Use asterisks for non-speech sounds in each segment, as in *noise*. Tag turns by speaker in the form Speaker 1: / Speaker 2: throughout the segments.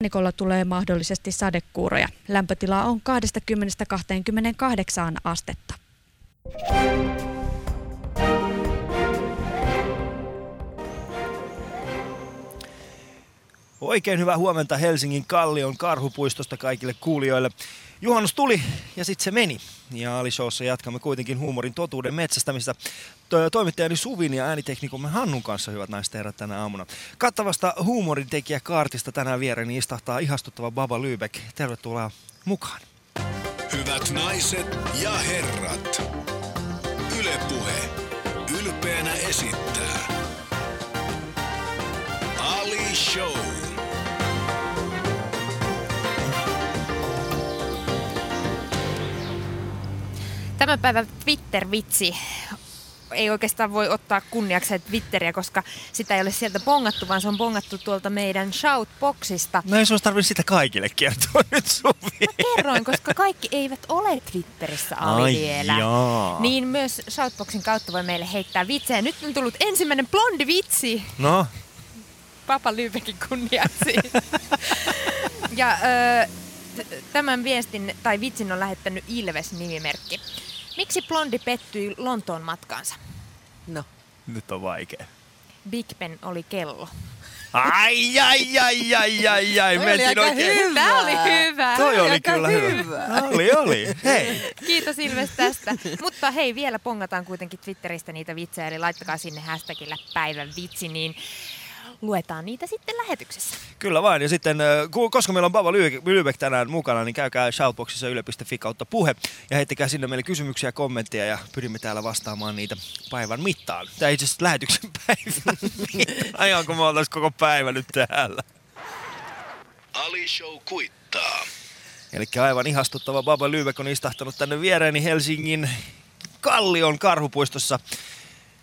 Speaker 1: Rannikolla tulee mahdollisesti sadekuuroja. Lämpötila on 20-28 astetta.
Speaker 2: Oikein hyvää huomenta Helsingin Kallion karhupuistosta kaikille kuulijoille. Juhannus tuli ja sitten se meni. Ja Alishowssa jatkamme kuitenkin huumorin totuuden metsästämistä. To- Toimittajani Suvin ja ääniteknikomme Hannun kanssa hyvät naiset ja herrat tänä aamuna. Kattavasta huumorin tekijä kaartista tänään viereni istahtaa ihastuttava Baba Lübeck. Tervetuloa mukaan.
Speaker 3: Hyvät naiset ja herrat, Ylepuhe ylpeänä esittää
Speaker 4: Tämän päivän Twitter-vitsi ei oikeastaan voi ottaa kunniaksi Twitteriä, koska sitä ei ole sieltä bongattu, vaan se on bongattu tuolta meidän shoutboxista.
Speaker 2: No ei sun tarvitse sitä kaikille kertoa *laughs* nyt Suvi.
Speaker 4: Mä kerroin, koska kaikki eivät ole Twitterissä
Speaker 2: Ai
Speaker 4: vielä.
Speaker 2: jaa.
Speaker 4: Niin myös shoutboxin kautta voi meille heittää vitsejä. Nyt on tullut ensimmäinen blondi vitsi
Speaker 2: No,
Speaker 4: Papa Lyybekin kunniaksi. *laughs* ja ö, t- tämän viestin tai vitsin on lähettänyt Ilves-nimimerkki. Miksi blondi pettyi Lontoon matkaansa?
Speaker 5: No,
Speaker 2: nyt on vaikea.
Speaker 4: Big Ben oli kello.
Speaker 2: Ai, ai, ai, ai, ai, ai.
Speaker 5: Toi oli
Speaker 2: Mentiin
Speaker 5: aika
Speaker 2: oikein.
Speaker 5: hyvä.
Speaker 4: Tämä oli hyvä.
Speaker 2: Toi oli
Speaker 5: aika
Speaker 2: kyllä hyvä.
Speaker 5: hyvä.
Speaker 2: Oli, oli. Hei.
Speaker 4: Kiitos Ilves tästä. Mutta hei, vielä pongataan kuitenkin Twitteristä niitä vitsejä, eli laittakaa sinne hashtagillä päivän vitsi, niin luetaan niitä sitten lähetyksessä.
Speaker 2: Kyllä vain. Ja sitten, äh, koska meillä on Baba Lyy- Lübeck tänään mukana, niin käykää shoutboxissa yle.fi kautta puhe ja heittäkää sinne meille kysymyksiä ja kommentteja ja pyrimme täällä vastaamaan niitä päivän mittaan. Tai itse asiassa lähetyksen *laughs* päivän mittaan. Aivan kun me oltais koko päivä nyt täällä.
Speaker 3: Ali Show kuittaa.
Speaker 2: Eli aivan ihastuttava Baba Lübeck on istahtanut tänne viereeni Helsingin Kallion karhupuistossa.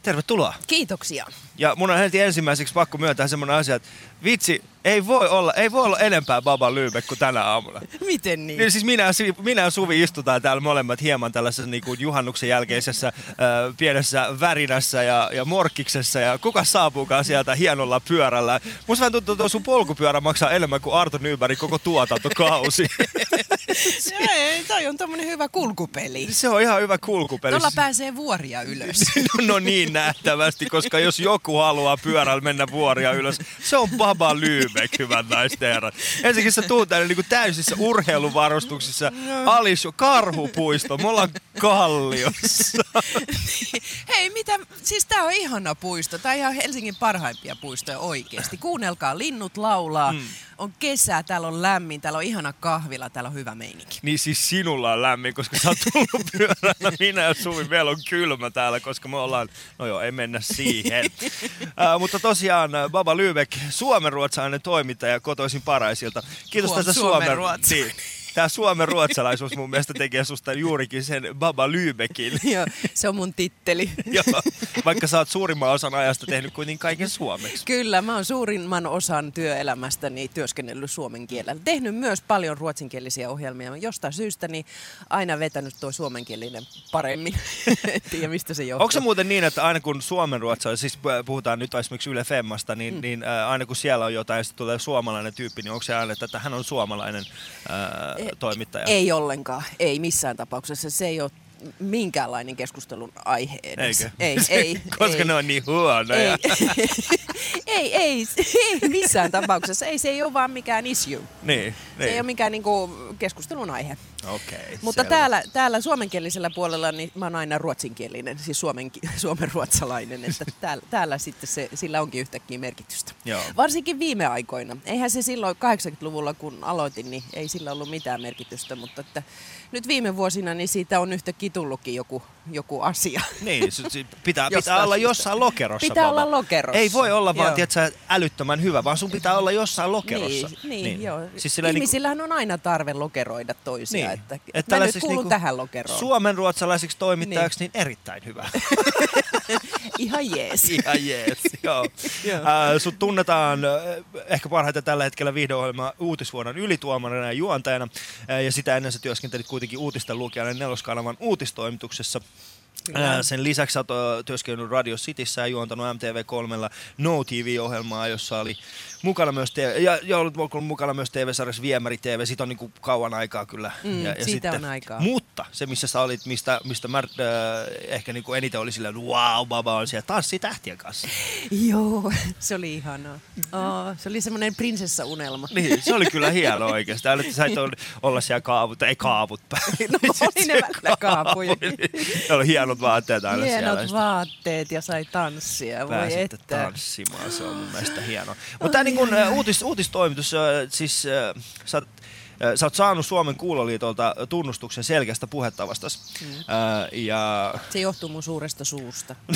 Speaker 2: Tervetuloa.
Speaker 5: kiitoksia.
Speaker 2: Ja mun on heti ensimmäiseksi pakko myöntää semmonen asia, että vitsi, ei voi olla, ei voi olla enempää Baba Lübeck kuin tänä aamuna. *laughs*
Speaker 5: Miten niin?
Speaker 2: Niin siis minä, minä ja Suvi istutaan täällä molemmat hieman tällaisessa niin kuin juhannuksen jälkeisessä äh, pienessä värinässä ja, ja morkkiksessa ja kuka saapuukaan sieltä hienolla pyörällä. Musta vähän tuntuu, että sun polkupyörä maksaa enemmän kuin Arto Nybergin koko tuotantokausi. *laughs*
Speaker 5: Se, ei, toi on tommonen hyvä kulkupeli.
Speaker 2: Se on ihan hyvä kulkupeli.
Speaker 5: Tuolla pääsee vuoria ylös. *laughs*
Speaker 2: No niin nähtävästi, koska jos joku haluaa pyörällä mennä vuoria ylös, se on Baba Lübeck, hyvät naiset herrat. Ensinnäkin sä tuut tänne niin täysissä urheiluvarustuksissa, Alisho, karhupuisto, me ollaan Kalliossa. *laughs*
Speaker 5: Hei, mitä? Siis tää on ihana puisto. Tää on ihan Helsingin parhaimpia puistoja oikeesti. Kuunnelkaa, linnut laulaa. Mm. On kesää, täällä on lämmin, täällä on ihana kahvila, täällä on hyvä meininki.
Speaker 2: Niin siis sinulla on lämmin, koska sä oot tullut *laughs* pyörällä. Minä ja Suvi, meillä on kylmä täällä, koska me ollaan, no joo, ei mennä siihen. *laughs* uh, mutta tosiaan äh, Baba Lübeck, suomenruotsalainen toimittaja kotoisin Paraisilta. Kiitos
Speaker 5: Huom,
Speaker 2: tästä suomen,
Speaker 5: suomenruotsalainen.
Speaker 2: niin, Tämä suomen ruotsalaisuus mun mielestä tekee susta juurikin sen Baba Lübeckin. *laughs*
Speaker 5: Joo, se on mun titteli. *laughs*
Speaker 2: Joo, vaikka sä oot suurimman osan ajasta tehnyt kuitenkin kaiken suomeksi.
Speaker 5: Kyllä, mä oon suurimman osan työelämästäni työskennellyt suomen kielellä. Tehnyt myös paljon ruotsinkielisiä ohjelmia. Jostain syystä niin aina vetänyt tuo suomenkielinen paremmin. *laughs* en tiedä, mistä se johtuu.
Speaker 2: Onko se muuten niin, että aina kun suomen ruotsalaiset, siis puhutaan nyt esimerkiksi Yle Femmasta, niin, mm. niin äh, aina kun siellä on jotain tulee suomalainen tyyppi, niin onko se aina, että hän on suomalainen äh, toimittaja?
Speaker 5: Ei ollenkaan, ei missään tapauksessa. Se ei ole minkäänlainen keskustelun aihe edes.
Speaker 2: Eikö?
Speaker 5: Ei, ei. *laughs*
Speaker 2: Koska
Speaker 5: ei.
Speaker 2: ne on niin huonoja. *laughs*
Speaker 5: ei, ei, ei missään tapauksessa. Ei, se ei ole vaan mikään issue.
Speaker 2: niin,
Speaker 5: Se ei
Speaker 2: niin.
Speaker 5: ole mikään niinku, keskustelun aihe.
Speaker 2: Okei,
Speaker 5: Mutta
Speaker 2: selvä.
Speaker 5: täällä, täällä suomenkielisellä puolella niin mä oon aina ruotsinkielinen, siis suomen, suomenruotsalainen, että täällä, täällä sitten se, sillä onkin yhtäkkiä merkitystä.
Speaker 2: Joo.
Speaker 5: Varsinkin viime aikoina. Eihän se silloin 80-luvulla, kun aloitin, niin ei sillä ollut mitään merkitystä, mutta että nyt viime vuosina niin siitä on yhtäkkiä tullutkin joku, joku asia. *laughs*
Speaker 2: Niin, pitää, pitää olla jossain lokerossa.
Speaker 5: Pitää
Speaker 2: Baba.
Speaker 5: olla lokerossa.
Speaker 2: Ei voi olla vaan, tiedätkö, älyttömän hyvä, vaan sun pitää olla jossain lokerossa.
Speaker 5: Niin, niin, niin. joo.
Speaker 2: Siis niinku-
Speaker 5: Ihmisillähän on aina tarve lokeroida toisia,
Speaker 2: Niin.
Speaker 5: että, että
Speaker 2: Että
Speaker 5: mä nyt kuulun
Speaker 2: niinku
Speaker 5: tähän lokeroon.
Speaker 2: Suomen ruotsalaiseksi toimittajaksi niin. niin erittäin hyvä. *laughs*
Speaker 5: Ihan jees.
Speaker 2: Ihan jees, *laughs* joo.
Speaker 5: Joo.
Speaker 2: Äh, sut tunnetaan ehkä parhaiten tällä hetkellä viihdeohjelma uutisvuoron ylituomarina ja juontajana. Äh, ja sitä ennen sä työskentelit kuitenkin uutisten lukijana neloskanavan uutistoimituksessa.
Speaker 5: Kyllä.
Speaker 2: Sen lisäksi olet työskennellyt Radio Cityssä ja juontanut MTV3 No TV-ohjelmaa, jossa oli mukana myös TV, ja, ja ollut mukana myös TV-sarjassa Viemäri TV. Siitä on niin kuin kauan aikaa kyllä.
Speaker 5: Mm, siitä on aikaa.
Speaker 2: Mutta se, missä sä olit, mistä, mistä mä äh, ehkä niin kuin eniten oli silleen, wow, baba on siellä tanssi tähtien kanssa. *laughs*
Speaker 5: Joo, se oli ihanaa. Oh, se oli semmoinen prinsessaunelma.
Speaker 2: Niin, se oli kyllä hieno oikeasti. Älä, että sait *laughs* olla siellä kaavut, ei kaavut päällä.
Speaker 5: No oli ne välillä *laughs* kaapuja.
Speaker 2: Ne oli hienot vaatteet aina
Speaker 5: Hienot
Speaker 2: siellä.
Speaker 5: vaatteet ja sai tanssia. Voi
Speaker 2: Pääsitte
Speaker 5: että.
Speaker 2: tanssimaan, se on mun mielestä *laughs* hienoa. Mutta tämä niin kun, ä, uutis, uutistoimitus, ä, siis ä, sä, sä oot saanut Suomen kuuloliitolta tunnustuksen selkeästä puhettavastas. Mm. Ja
Speaker 5: Se johtuu mun suuresta suusta. *laughs*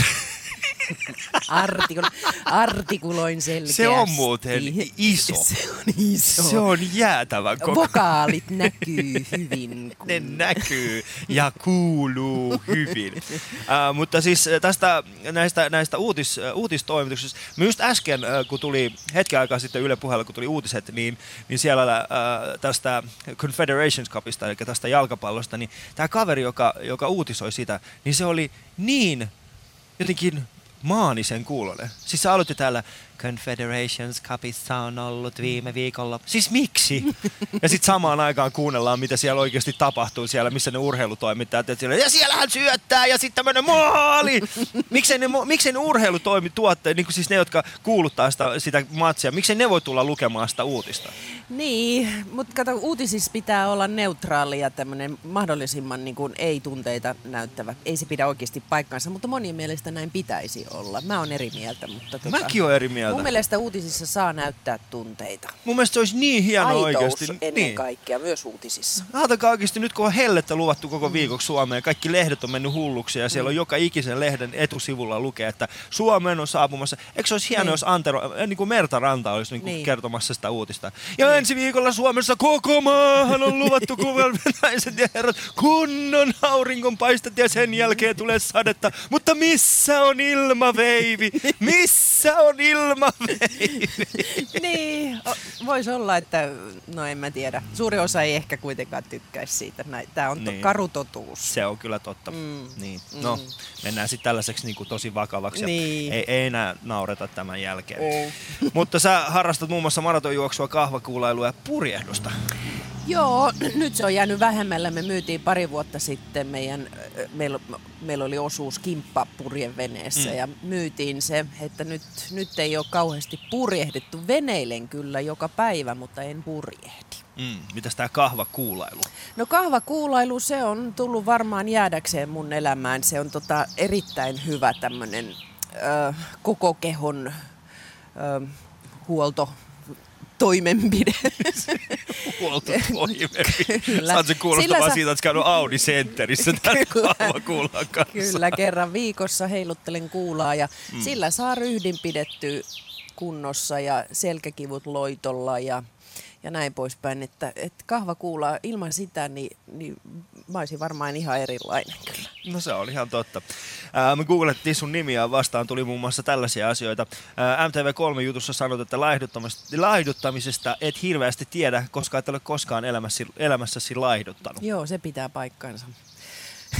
Speaker 5: *laughs* Artikul, artikuloin selkeästi.
Speaker 2: Se on muuten iso. *laughs*
Speaker 5: Se on iso.
Speaker 2: se on jäätävän koko.
Speaker 5: Vokaalit näkyy hyvin. Kun... *laughs*
Speaker 2: ne näkyy ja kuuluu hyvin. uh, mutta siis tästä näistä, näistä uutis, uh, uutistoimituksista, just äsken, kun tuli hetken aikaa sitten Yle puheella, kun tuli uutiset, niin, niin siellä uh, tästä Confederations Cupista, eli tästä jalkapallosta, niin tämä kaveri, joka, joka uutisoi sitä, niin se oli niin jotenkin maanisen kuulonen. Siis sä aloitti täällä Confederations Cupissa on ollut viime viikolla. Siis miksi? Ja sitten samaan aikaan kuunnellaan, mitä siellä oikeasti tapahtuu siellä, missä ne urheilutoimittajat. Siellä, ja siellä hän syöttää ja sitten tämmöinen maali! Miksei ne, miksei ne urheilutoimituotteet, niin kuin siis ne, jotka kuuluttaa sitä, sitä matsia, miksei ne voi tulla lukemaan sitä uutista?
Speaker 5: Niin, mutta kato, uutisissa pitää olla neutraali ja tämmöinen mahdollisimman niin kuin, ei-tunteita näyttävä. Ei se pidä oikeasti paikkansa, mutta monien mielestä näin pitäisi olla. Mä oon eri mieltä, mutta tota,
Speaker 2: Mäkin olen eri mieltä.
Speaker 5: Mun mielestä uutisissa saa näyttää tunteita.
Speaker 2: Mun mielestä se olisi niin hieno
Speaker 5: Aitous
Speaker 2: oikeasti.
Speaker 5: ennen
Speaker 2: Niin.
Speaker 5: kaikkea, myös uutisissa.
Speaker 2: Ajatelkaa oikeasti nyt kun on hellettä luvattu koko viikoksi Suomeen, kaikki lehdet on mennyt hulluksi ja siellä on joka ikisen lehden etusivulla lukee, että Suomeen on saapumassa. Eikö se olisi hienoa,
Speaker 5: Niin.
Speaker 2: jos Antero, äh, niin kuin Merta Ranta olisi niin kuin
Speaker 5: Niin.
Speaker 2: kertomassa sitä uutista. Ja ensi viikolla Suomessa koko maahan on luvattu kuvan naiset ja herrat kunnon auringonpaistet ja sen jälkeen tulee sadetta. Mutta missä on ilmaveivi? Missä on ilmaveivi? *laughs*
Speaker 5: niin, voisi olla, että no en mä tiedä. Suuri osa ei ehkä kuitenkaan tykkäisi siitä. Tämä on
Speaker 2: Niin.
Speaker 5: niin. karu totuus.
Speaker 2: Se on kyllä totta.
Speaker 5: Mm.
Speaker 2: Niin. No, mennään sitten tällaiseksi niin kuin tosi vakavaksi.
Speaker 5: Niin.
Speaker 2: Ei, ei enää naureta tämän jälkeen. Mutta sä harrastat muun muassa maratonjuoksua, kahvakuulailua ja purjehdusta.
Speaker 5: Joo, *clears throat* nyt se on jäänyt vähemmällä. Me myytiin pari vuotta sitten meidän, meillä, meillä oli osuus kimppa purjeveneessä mm. ja myytiin se, että nyt, nyt ei ole kauheasti purjehdittu. Veneilen kyllä joka päivä, mutta en purjehdi.
Speaker 2: Mm. Mitäs tää kahvakuulailu?
Speaker 5: No kahvakuulailu, se on tullut varmaan jäädäkseen mun elämään. Se on tota erittäin hyvä tämmönen ö, koko kehon ö, huolto toimenpide. *laughs*
Speaker 2: Huoltotoimenpide.
Speaker 5: Kyllä.
Speaker 2: Saat se kuulostaa
Speaker 5: Sillä
Speaker 2: vaan
Speaker 5: sä-
Speaker 2: siitä, että käynyt Audi Centerissä *laughs*
Speaker 5: Kyllä. Kyllä, kerran viikossa heiluttelen kuulaa ja mm. sillä saa ryhdin pidetty kunnossa ja selkäkivut loitolla ja, ja näin poispäin. Että, että kahvakuulaa ilman sitä, niin, niin mä olisin varmaan ihan erilainen kyllä.
Speaker 2: No se on ihan totta. Ää, me googlettiin sun nimiä vastaan tuli muun muassa tällaisia asioita. Ää, MTV3-jutussa sanot, että laihduttamisesta, laihduttamisesta et hirveästi tiedä, koska et ole koskaan elämässäsi, elämässäsi laihduttanut.
Speaker 5: Joo, se pitää paikkansa.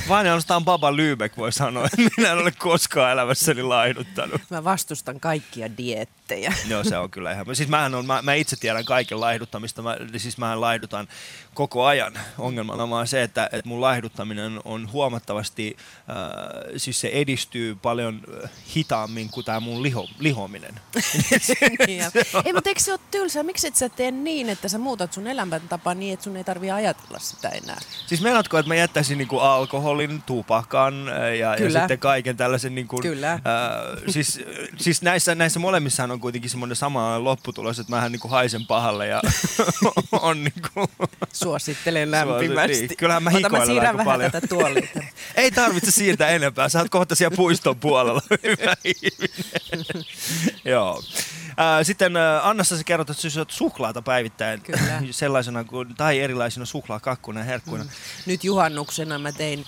Speaker 2: Vain ainoastaan Baba Lübeck voi sanoa, että *laughs* minä en ole koskaan elämässäni laihduttanut.
Speaker 5: Mä vastustan kaikkia diettejä. *laughs*
Speaker 2: Joo, se on kyllä ihan... Siis mähän on, mä, mä itse tiedän kaiken laihduttamista, mä, siis mähän laihdutan koko ajan. Ongelmana on vaan se, että, että mun laihduttaminen on huomattavasti, äh, siis se edistyy paljon äh, hitaammin kuin tämä mun liho, lihominen. *laughs*
Speaker 5: Niin, ei, mutta eikö se ole tylsää? Miksi et sä tee niin, että sä muutat sun elämäntapaa niin, että sun ei tarvi ajatella sitä enää?
Speaker 2: Siis meinaatko, että mä jättäisin niinku alkoholin, tupakan äh, ja, ja sitten kaiken tällaisen... Niinku,
Speaker 5: Kyllä.
Speaker 2: Äh, siis siis näissä, näissä molemmissahan on kuitenkin semmoinen sama lopputulos, että mähän niinku haisen pahalle ja *laughs* on niinku...
Speaker 5: Suosittelen lämpimästi.
Speaker 2: Niin, kyllähän mä
Speaker 5: Ota,
Speaker 2: hikoilen
Speaker 5: mä siirrän
Speaker 2: aika
Speaker 5: vähän
Speaker 2: paljon.
Speaker 5: tätä tuolia. *laughs*
Speaker 2: Ei tarvitse siirtää enempää, sä oot kohta siellä puiston puolella. *laughs* Hyvä ihminen. Joo. Sitten Annassa sä kerrot, että syöt suklaata päivittäin
Speaker 5: Kyllä. *laughs*
Speaker 2: sellaisena kuin, tai erilaisina suklaakakkuina ja herkkuina. Mm.
Speaker 5: Nyt juhannuksena mä tein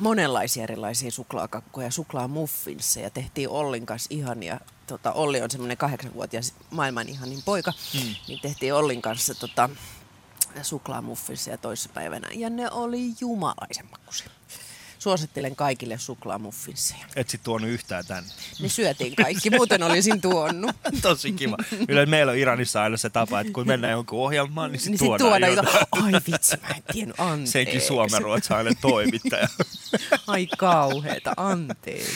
Speaker 5: monenlaisia erilaisia suklaakakkuja, suklaamuffinsseja. Tehtiin Ollin kanssa ihania, tota, Olli on semmoinen kahdeksanvuotias maailman ihanin poika, mm. niin tehtiin Ollin kanssa tota, suklaamuffinsseja toissapäivänä. Ja ne oli jumalaisen makuisia. Suosittelen kaikille suklaamuffinsseja.
Speaker 2: Et sit tuonut yhtään tänne.
Speaker 5: Ne syötiin kaikki, muuten olisin tuonut. *laughs*
Speaker 2: Tosi kiva. Yleensä meillä on Iranissa aina se tapa, että kun mennään jonkun ohjelmaan, niin sitten
Speaker 5: Niin sit
Speaker 2: tuodaan,
Speaker 5: tuodaan
Speaker 2: jotain.
Speaker 5: Ai vitsi, mä en tiennyt, *laughs* anteeksi.
Speaker 2: Senkin suomenruotsalainen toimittaja. *laughs*
Speaker 5: Ai kauheeta, anteeksi.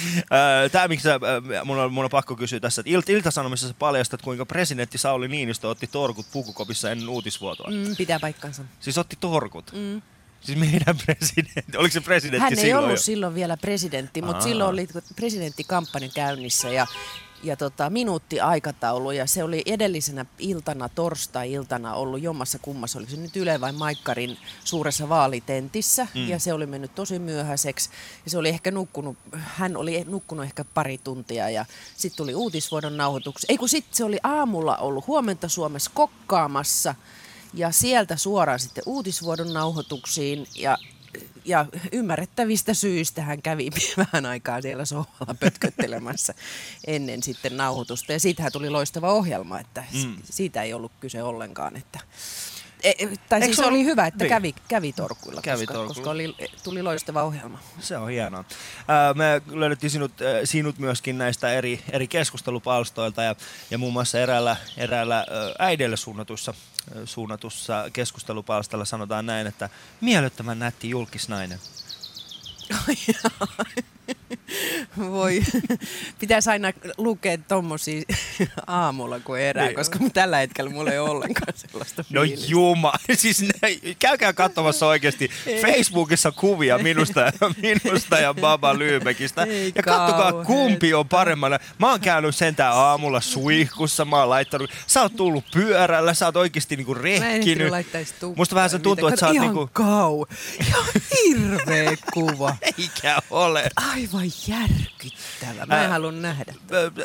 Speaker 2: Tämä, miksi sä, ää, mun, on, mun on pakko kysyä tässä, että Ilt- Ilta-Sanomissa sä paljastat, kuinka presidentti Sauli Niinistö otti torkut pukukopissa ennen uutisvuotoa. Mm,
Speaker 5: pitää paikkansa.
Speaker 2: Siis otti torkut. Mm. Siis meidän presidentti, oliko se presidentti
Speaker 5: Hän ei
Speaker 2: silloin
Speaker 5: ollut
Speaker 2: jo?
Speaker 5: silloin vielä presidentti, mutta
Speaker 2: Aa.
Speaker 5: silloin oli presidenttikampanja käynnissä ja, ja tota, minuutti aikataulu ja se oli edellisenä iltana, torstai-iltana ollut jommassa kummassa, oliko se nyt Yle vai Maikkarin suuressa vaalitentissä mm. ja se oli mennyt tosi myöhäiseksi ja se oli ehkä nukkunut, hän oli nukkunut ehkä pari tuntia ja sitten tuli uutisvuodon nauhoituksia. Ei kun sitten se oli aamulla ollut huomenta Suomessa kokkaamassa ja sieltä suoraan sitten uutisvuodon nauhoituksiin ja ja ymmärrettävistä syistä hän kävi *laughs* vähän aikaa siellä sohvalla pötköttelemässä ennen sitten nauhoitusta. Ja siitähän tuli loistava ohjelma, että mm. siitä ei ollut kyse ollenkaan. Että, e, tai
Speaker 2: Eikö
Speaker 5: siis
Speaker 2: se
Speaker 5: oli hyvä, että
Speaker 2: niin.
Speaker 5: kävi, kävi torkuilla,
Speaker 2: Kävi
Speaker 5: koska,
Speaker 2: torkuilla.
Speaker 5: koska oli, tuli loistava ohjelma.
Speaker 2: Se on hienoa. Ää, me löydettiin sinut, ää, sinut myöskin näistä eri, eri keskustelupalstoilta ja, ja muun muassa eräällä, eräällä ää, äidille suunnatussa, suunnatussa keskustelupalstalla sanotaan näin, että miellyttävän nätti julkisnainen. *laughs*
Speaker 5: Voi, *laughs* pitäisi aina lukea tommosia aamulla kuin erää,
Speaker 2: Niin.
Speaker 5: koska tällä hetkellä mulla ei ole ollenkaan sellaista
Speaker 2: No
Speaker 5: fiilistä.
Speaker 2: juma, *laughs* siis ne, käykää katsomassa oikeasti Facebookissa kuvia minusta, ja- *laughs* minusta ja Baba Lybekistä.
Speaker 5: Ei
Speaker 2: Ja kattokaa
Speaker 5: kauheeta.
Speaker 2: kumpi on paremmana. Mä oon käynyt sentään aamulla suihkussa, mä oon laittanut, sä oot tullut pyörällä, sä oot oikeasti niinku
Speaker 5: Mä en
Speaker 2: rehkinyt.
Speaker 5: laittaisi tuppaa.
Speaker 2: Musta vähän se tuntuu, että sä oot
Speaker 5: ihan
Speaker 2: niinku,
Speaker 5: kau. Ihan hirveä kuva.
Speaker 2: eikä ole.
Speaker 5: Aivan järkyttävä. Mä en
Speaker 2: Ää.
Speaker 5: halua nähdä.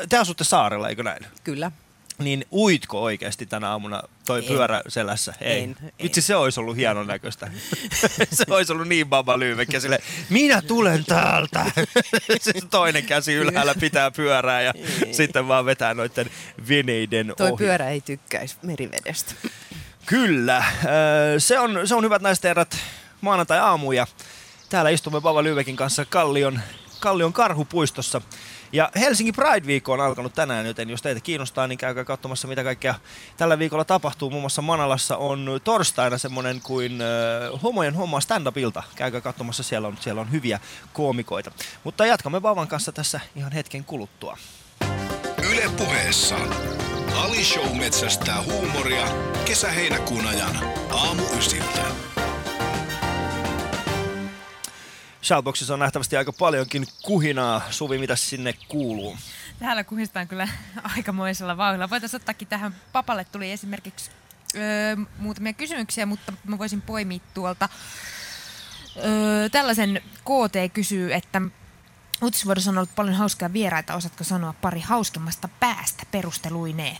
Speaker 2: Te asutte saarella, eikö näin?
Speaker 5: Kyllä.
Speaker 2: Niin uitko oikeasti tänä aamuna toi
Speaker 5: En.
Speaker 2: pyörä selässä? Ei.
Speaker 5: En, en.
Speaker 2: Vitsi, se olisi ollut hienon näköistä. *laughs* se olisi ollut niin baba lyyvekkä sille, minä tulen täältä. *laughs* se toinen käsi ylhäällä pitää pyörää ja sitten vaan vetää noiden veneiden
Speaker 5: Toi
Speaker 2: ohi.
Speaker 5: pyörä ei tykkäisi merivedestä.
Speaker 2: Kyllä. Se on, se on hyvät naiset ja herrat maanantai-aamu ja täällä istumme Baba Lyvekin kanssa Kallion, Kallion karhupuistossa. Ja Helsingin Pride-viikko on alkanut tänään, joten jos teitä kiinnostaa, niin käykää katsomassa, mitä kaikkea tällä viikolla tapahtuu. Muun muassa Manalassa on torstaina semmoinen kuin äh, Homojen homma stand-up-ilta. Käykää katsomassa, siellä on, siellä on hyviä koomikoita. Mutta jatkamme Baban kanssa tässä ihan hetken kuluttua.
Speaker 3: Yle puheessa. Ali Show metsästää huumoria kesä-heinäkuun ajan. Aamu ysiltä.
Speaker 2: Shoutboxissa on nähtävästi aika paljonkin kuhinaa. Suvi, mitä sinne kuuluu?
Speaker 4: Täällä kuhistaan kyllä *laughs* aikamoisella vauhdilla. Voitaisiin ottaakin tähän papalle tuli esimerkiksi öö, muutamia kysymyksiä, mutta mä voisin poimia tuolta. Öö, tällaisen KT kysyy, että uutisvuodossa on ollut paljon hauskaa vieraita. Osaatko sanoa pari hauskimmasta päästä perusteluineen?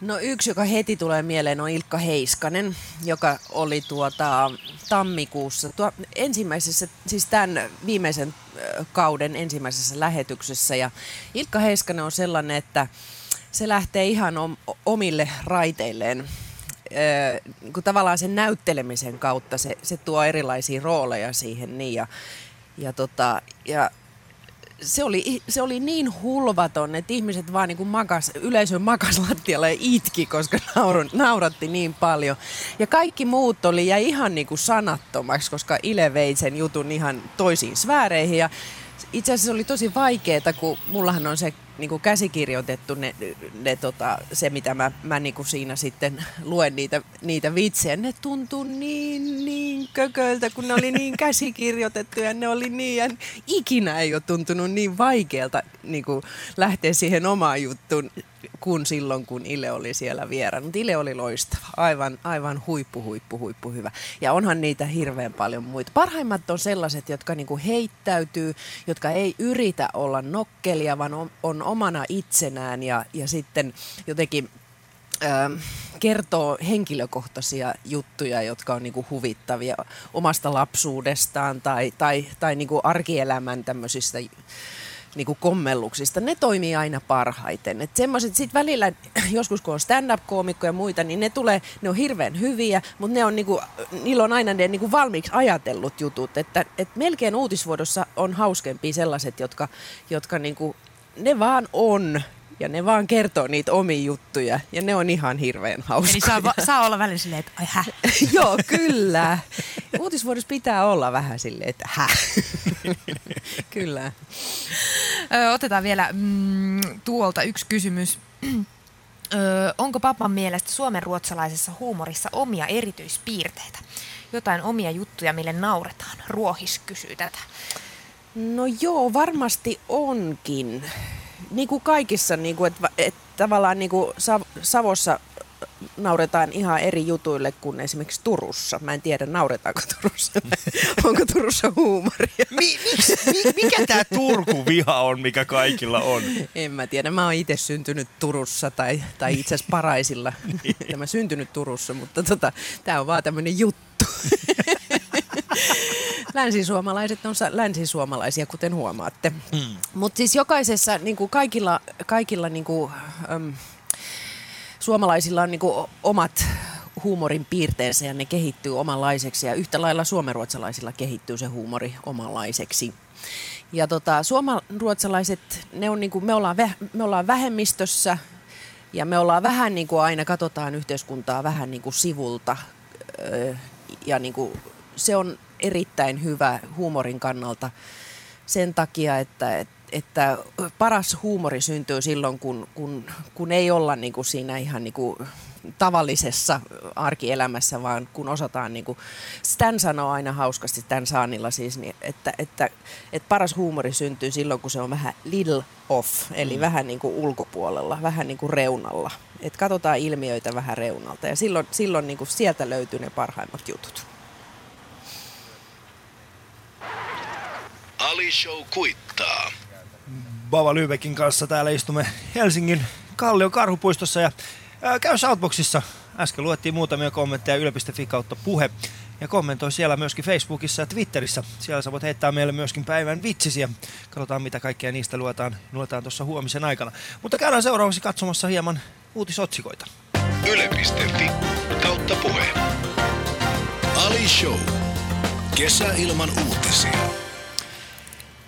Speaker 5: No yksi, joka heti tulee mieleen, on Ilkka Heiskanen, joka oli tuota tammikuussa, tuo ensimmäisessä, siis tämän viimeisen kauden ensimmäisessä lähetyksessä. Ja Ilkka Heiskanen on sellainen, että se lähtee ihan om, omille raiteilleen. Kun tavallaan sen näyttelemisen kautta se, se tuo erilaisia rooleja siihen niin ja, ja, tota, ja se oli, se oli niin hulvaton, että ihmiset vaan niin kuin makas, yleisö makas lattialla ja itki, koska *laughs* naurun, nauratti niin paljon. Ja kaikki muut oli jäi ihan niin kuin sanattomaksi, koska Ile vei sen jutun ihan toisiin sfääreihin. Ja itse asiassa oli tosi vaikeaa, kun mullahan on se niin kuin käsikirjoitettu ne, ne, tota, se, mitä mä, mä niin kuin siinä sitten luen niitä, niitä vitsejä. Ne tuntuu niin, niin kököltä, kun ne oli niin *laughs* käsikirjoitettu ja ne oli niin, ja ikinä ei ole tuntunut niin vaikealta niin kuin lähteä siihen omaan juttuun kuin silloin, kun Ile oli siellä vieraana. Mutta Ile oli loistava, aivan, aivan huippu, huippu, huippu hyvä. Ja onhan niitä hirveän paljon muita. Parhaimmat on sellaiset, jotka niinku heittäytyy, jotka ei yritä olla nokkelia, vaan on, on omana itsenään ja, ja sitten jotenkin ähm, kertoo henkilökohtaisia juttuja, jotka on niinku huvittavia omasta lapsuudestaan tai, tai, tai niinku arkielämän tämmöisistä niinku kommelluksista, ne toimii aina parhaiten. Et semmoiset sit välillä, *clears throat* joskus kun on stand-up-koomikko ja muita, niin ne tulee, ne on hirveän hyviä, mutta ne on niinku, niillä on aina ne niinku valmiiksi ajatellut jutut. Että et melkein uutisvuodossa on hauskempia sellaiset, jotka, jotka niinku, ne vaan on ja ne vaan kertoo niitä omia juttuja ja ne on ihan hirveän hauskoja.
Speaker 4: Eli saa, va- saa olla välillä silleen, että ai häh. *laughs*
Speaker 5: Joo, kyllä. Uutisvuodossa pitää olla vähän silleen, että häh. *laughs* kyllä.
Speaker 4: Ö, otetaan vielä mm, tuolta yksi kysymys. Ö, onko papan mielestä suomen ruotsalaisessa huumorissa omia erityispiirteitä? Jotain omia juttuja, mille nauretaan? Ruohis kysyy tätä.
Speaker 5: No joo, varmasti onkin. Niin kuin kaikissa, niin kuin, että, että tavallaan niin kuin Savossa nauretaan ihan eri jutuille kuin esimerkiksi Turussa. Mä en tiedä, nauretaanko Turussa. *laughs* Onko Turussa huumoria?
Speaker 2: Mi- miksi, mi- mikä tämä Turku-viha on, mikä kaikilla on?
Speaker 5: En mä tiedä. Mä oon itse syntynyt Turussa tai, tai itse asiassa Paraisilla. niin. Mä syntynyt Turussa, mutta tota, tää on vaan tämmönen juttu. *laughs* Länsisuomalaiset on länsisuomalaisia, kuten huomaatte. Mm. Mutta siis jokaisessa, niin kuin kaikilla, kaikilla niin kuin, äm, suomalaisilla on niin kuin omat huumorin piirteensä ja ne kehittyy omanlaiseksi ja yhtä lailla suomenruotsalaisilla kehittyy se huumori omanlaiseksi. Ja tota, suomenruotsalaiset, ne on niin kuin, me, ollaan vä, me ollaan vähemmistössä ja me ollaan vähän niin kuin aina katsotaan yhteiskuntaa vähän niin kuin sivulta ja niin kuin, se on erittäin hyvä huumorin kannalta sen takia, että, että paras huumori syntyy silloin, kun, kun, kun ei olla niin kuin siinä ihan niin kuin tavallisessa arkielämässä, vaan kun osataan, niin kuin Stan sanoo aina hauskasti, Stan Saanilla siis, niin että, että, että paras huumori syntyy silloin, kun se on vähän little off, eli mm. vähän niin kuin ulkopuolella, vähän niin kuin reunalla. Että katsotaan ilmiöitä vähän reunalta ja silloin, silloin niin kuin sieltä löytyy ne parhaimmat jutut.
Speaker 3: Ali Show kuittaa.
Speaker 2: Bava Lybekin kanssa täällä istumme Helsingin Kallion karhupuistossa ja ää, käy Shoutboxissa. Äsken luettiin muutamia kommentteja yle.fi kautta puhe. Ja kommentoi siellä myöskin Facebookissa ja Twitterissä. Siellä sä voit heittää meille myöskin päivän vitsisiä. Katsotaan mitä kaikkea niistä luetaan, luetaan tuossa huomisen aikana. Mutta käydään seuraavaksi katsomassa hieman uutisotsikoita.
Speaker 3: Yle.fi kautta puhe. Ali Show. Kesä ilman uutisia.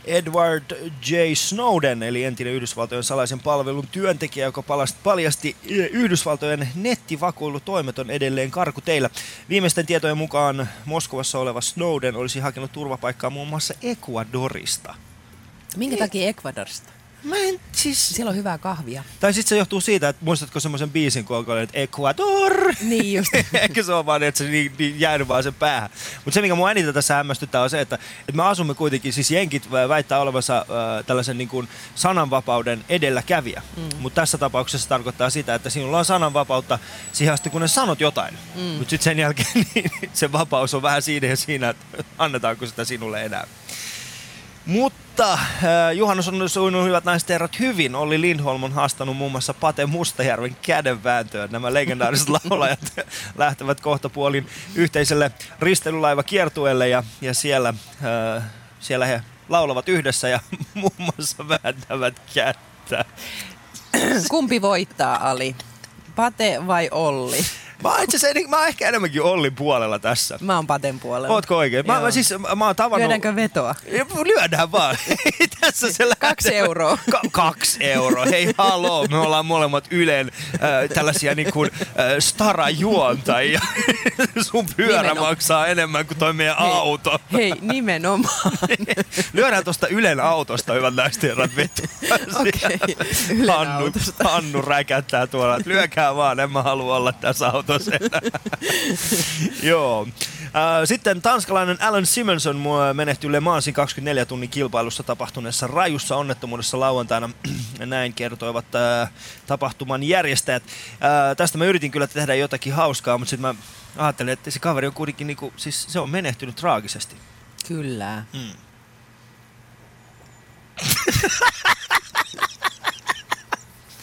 Speaker 2: Edward J. Snowden, eli entinen Yhdysvaltojen salaisen palvelun työntekijä, joka paljasti Yhdysvaltojen nettivakoilutoimet on edelleen karkuteillä. Viimeisten tietojen mukaan Moskovassa oleva Snowden olisi hakenut turvapaikkaa muun muassa Ecuadorista.
Speaker 5: Minkä takia Ecuadorista?
Speaker 2: Mä en siis...
Speaker 5: Siellä on hyvää kahvia.
Speaker 2: Tai sitten se johtuu siitä, että muistatko semmoisen biisin, kun on että Ecuador?
Speaker 5: Niin just. *laughs*
Speaker 2: Ehkä se on vaan, että se niin, niin jäänyt vaan sen päähän. Mutta se, mikä mua eniten tässä hämmästyttää, on se, että, että me asumme kuitenkin, siis jenkit väittää olevansa äh, tällaisen niin kuin sananvapauden edelläkävijä. Mm. Mutta tässä tapauksessa tarkoittaa sitä, että sinulla on sananvapautta siihen asti, kun ne sanot jotain. Mm. Mutta sitten sen jälkeen *laughs* niin, se vapaus on vähän siinä ja siinä, että annetaanko sitä sinulle enää. Mutta äh, juhannus on sujunut hyvät naiset herrat hyvin. Olli Lindholm on haastanut muun muassa Pate Mustajärven kädenvääntöön. Nämä legendaariset *laughs* laulajat lähtevät kohta puolin yhteiselle risteilylaiva-kiertueelle ja, ja siellä, äh, siellä he laulavat yhdessä ja *laughs* muun muassa vääntävät kättä.
Speaker 5: Kumpi voittaa, Ali? Pate vai Olli?
Speaker 2: Mä oon itse asiassa, mä oon ehkä enemmänkin Ollin puolella tässä.
Speaker 5: Mä oon Paten puolella.
Speaker 2: Ootko oikein? Mä, mä, siis, mä oon tavannut...
Speaker 5: Lyödäänkö vetoa?
Speaker 2: Lyödään vaan. *laughs* tässä se
Speaker 5: Kaksi euroa.
Speaker 2: Ka- kaksi euroa. Hei haloo, me ollaan molemmat Ylen äh, tällaisia niin kuin, äh, starajuontajia. *laughs* Sun pyörä nimenomaan. maksaa enemmän kuin toi meidän
Speaker 5: hei,
Speaker 2: auto.
Speaker 5: Hei, nimenomaan. *laughs*
Speaker 2: Lyödään tuosta Ylen autosta, hyvät naiset herrat, veto.
Speaker 5: Okei, okay.
Speaker 2: Hannu, Hannu räkättää tuolla, lyökää vaan, en mä halua olla tässä autossa tosiaan. *laughs* Joo. Sitten tanskalainen Alan Simonson menehtyi Le Mansin 24 tunnin kilpailussa tapahtuneessa rajussa onnettomuudessa lauantaina. *clears throat* Näin kertoivat tapahtuman järjestäjät. Tästä mä yritin kyllä tehdä jotakin hauskaa, mutta sitten mä ajattelin, että se kaveri on kuitenkin, niinku, siis se on menehtynyt traagisesti.
Speaker 5: Kyllä. Hmm. *laughs*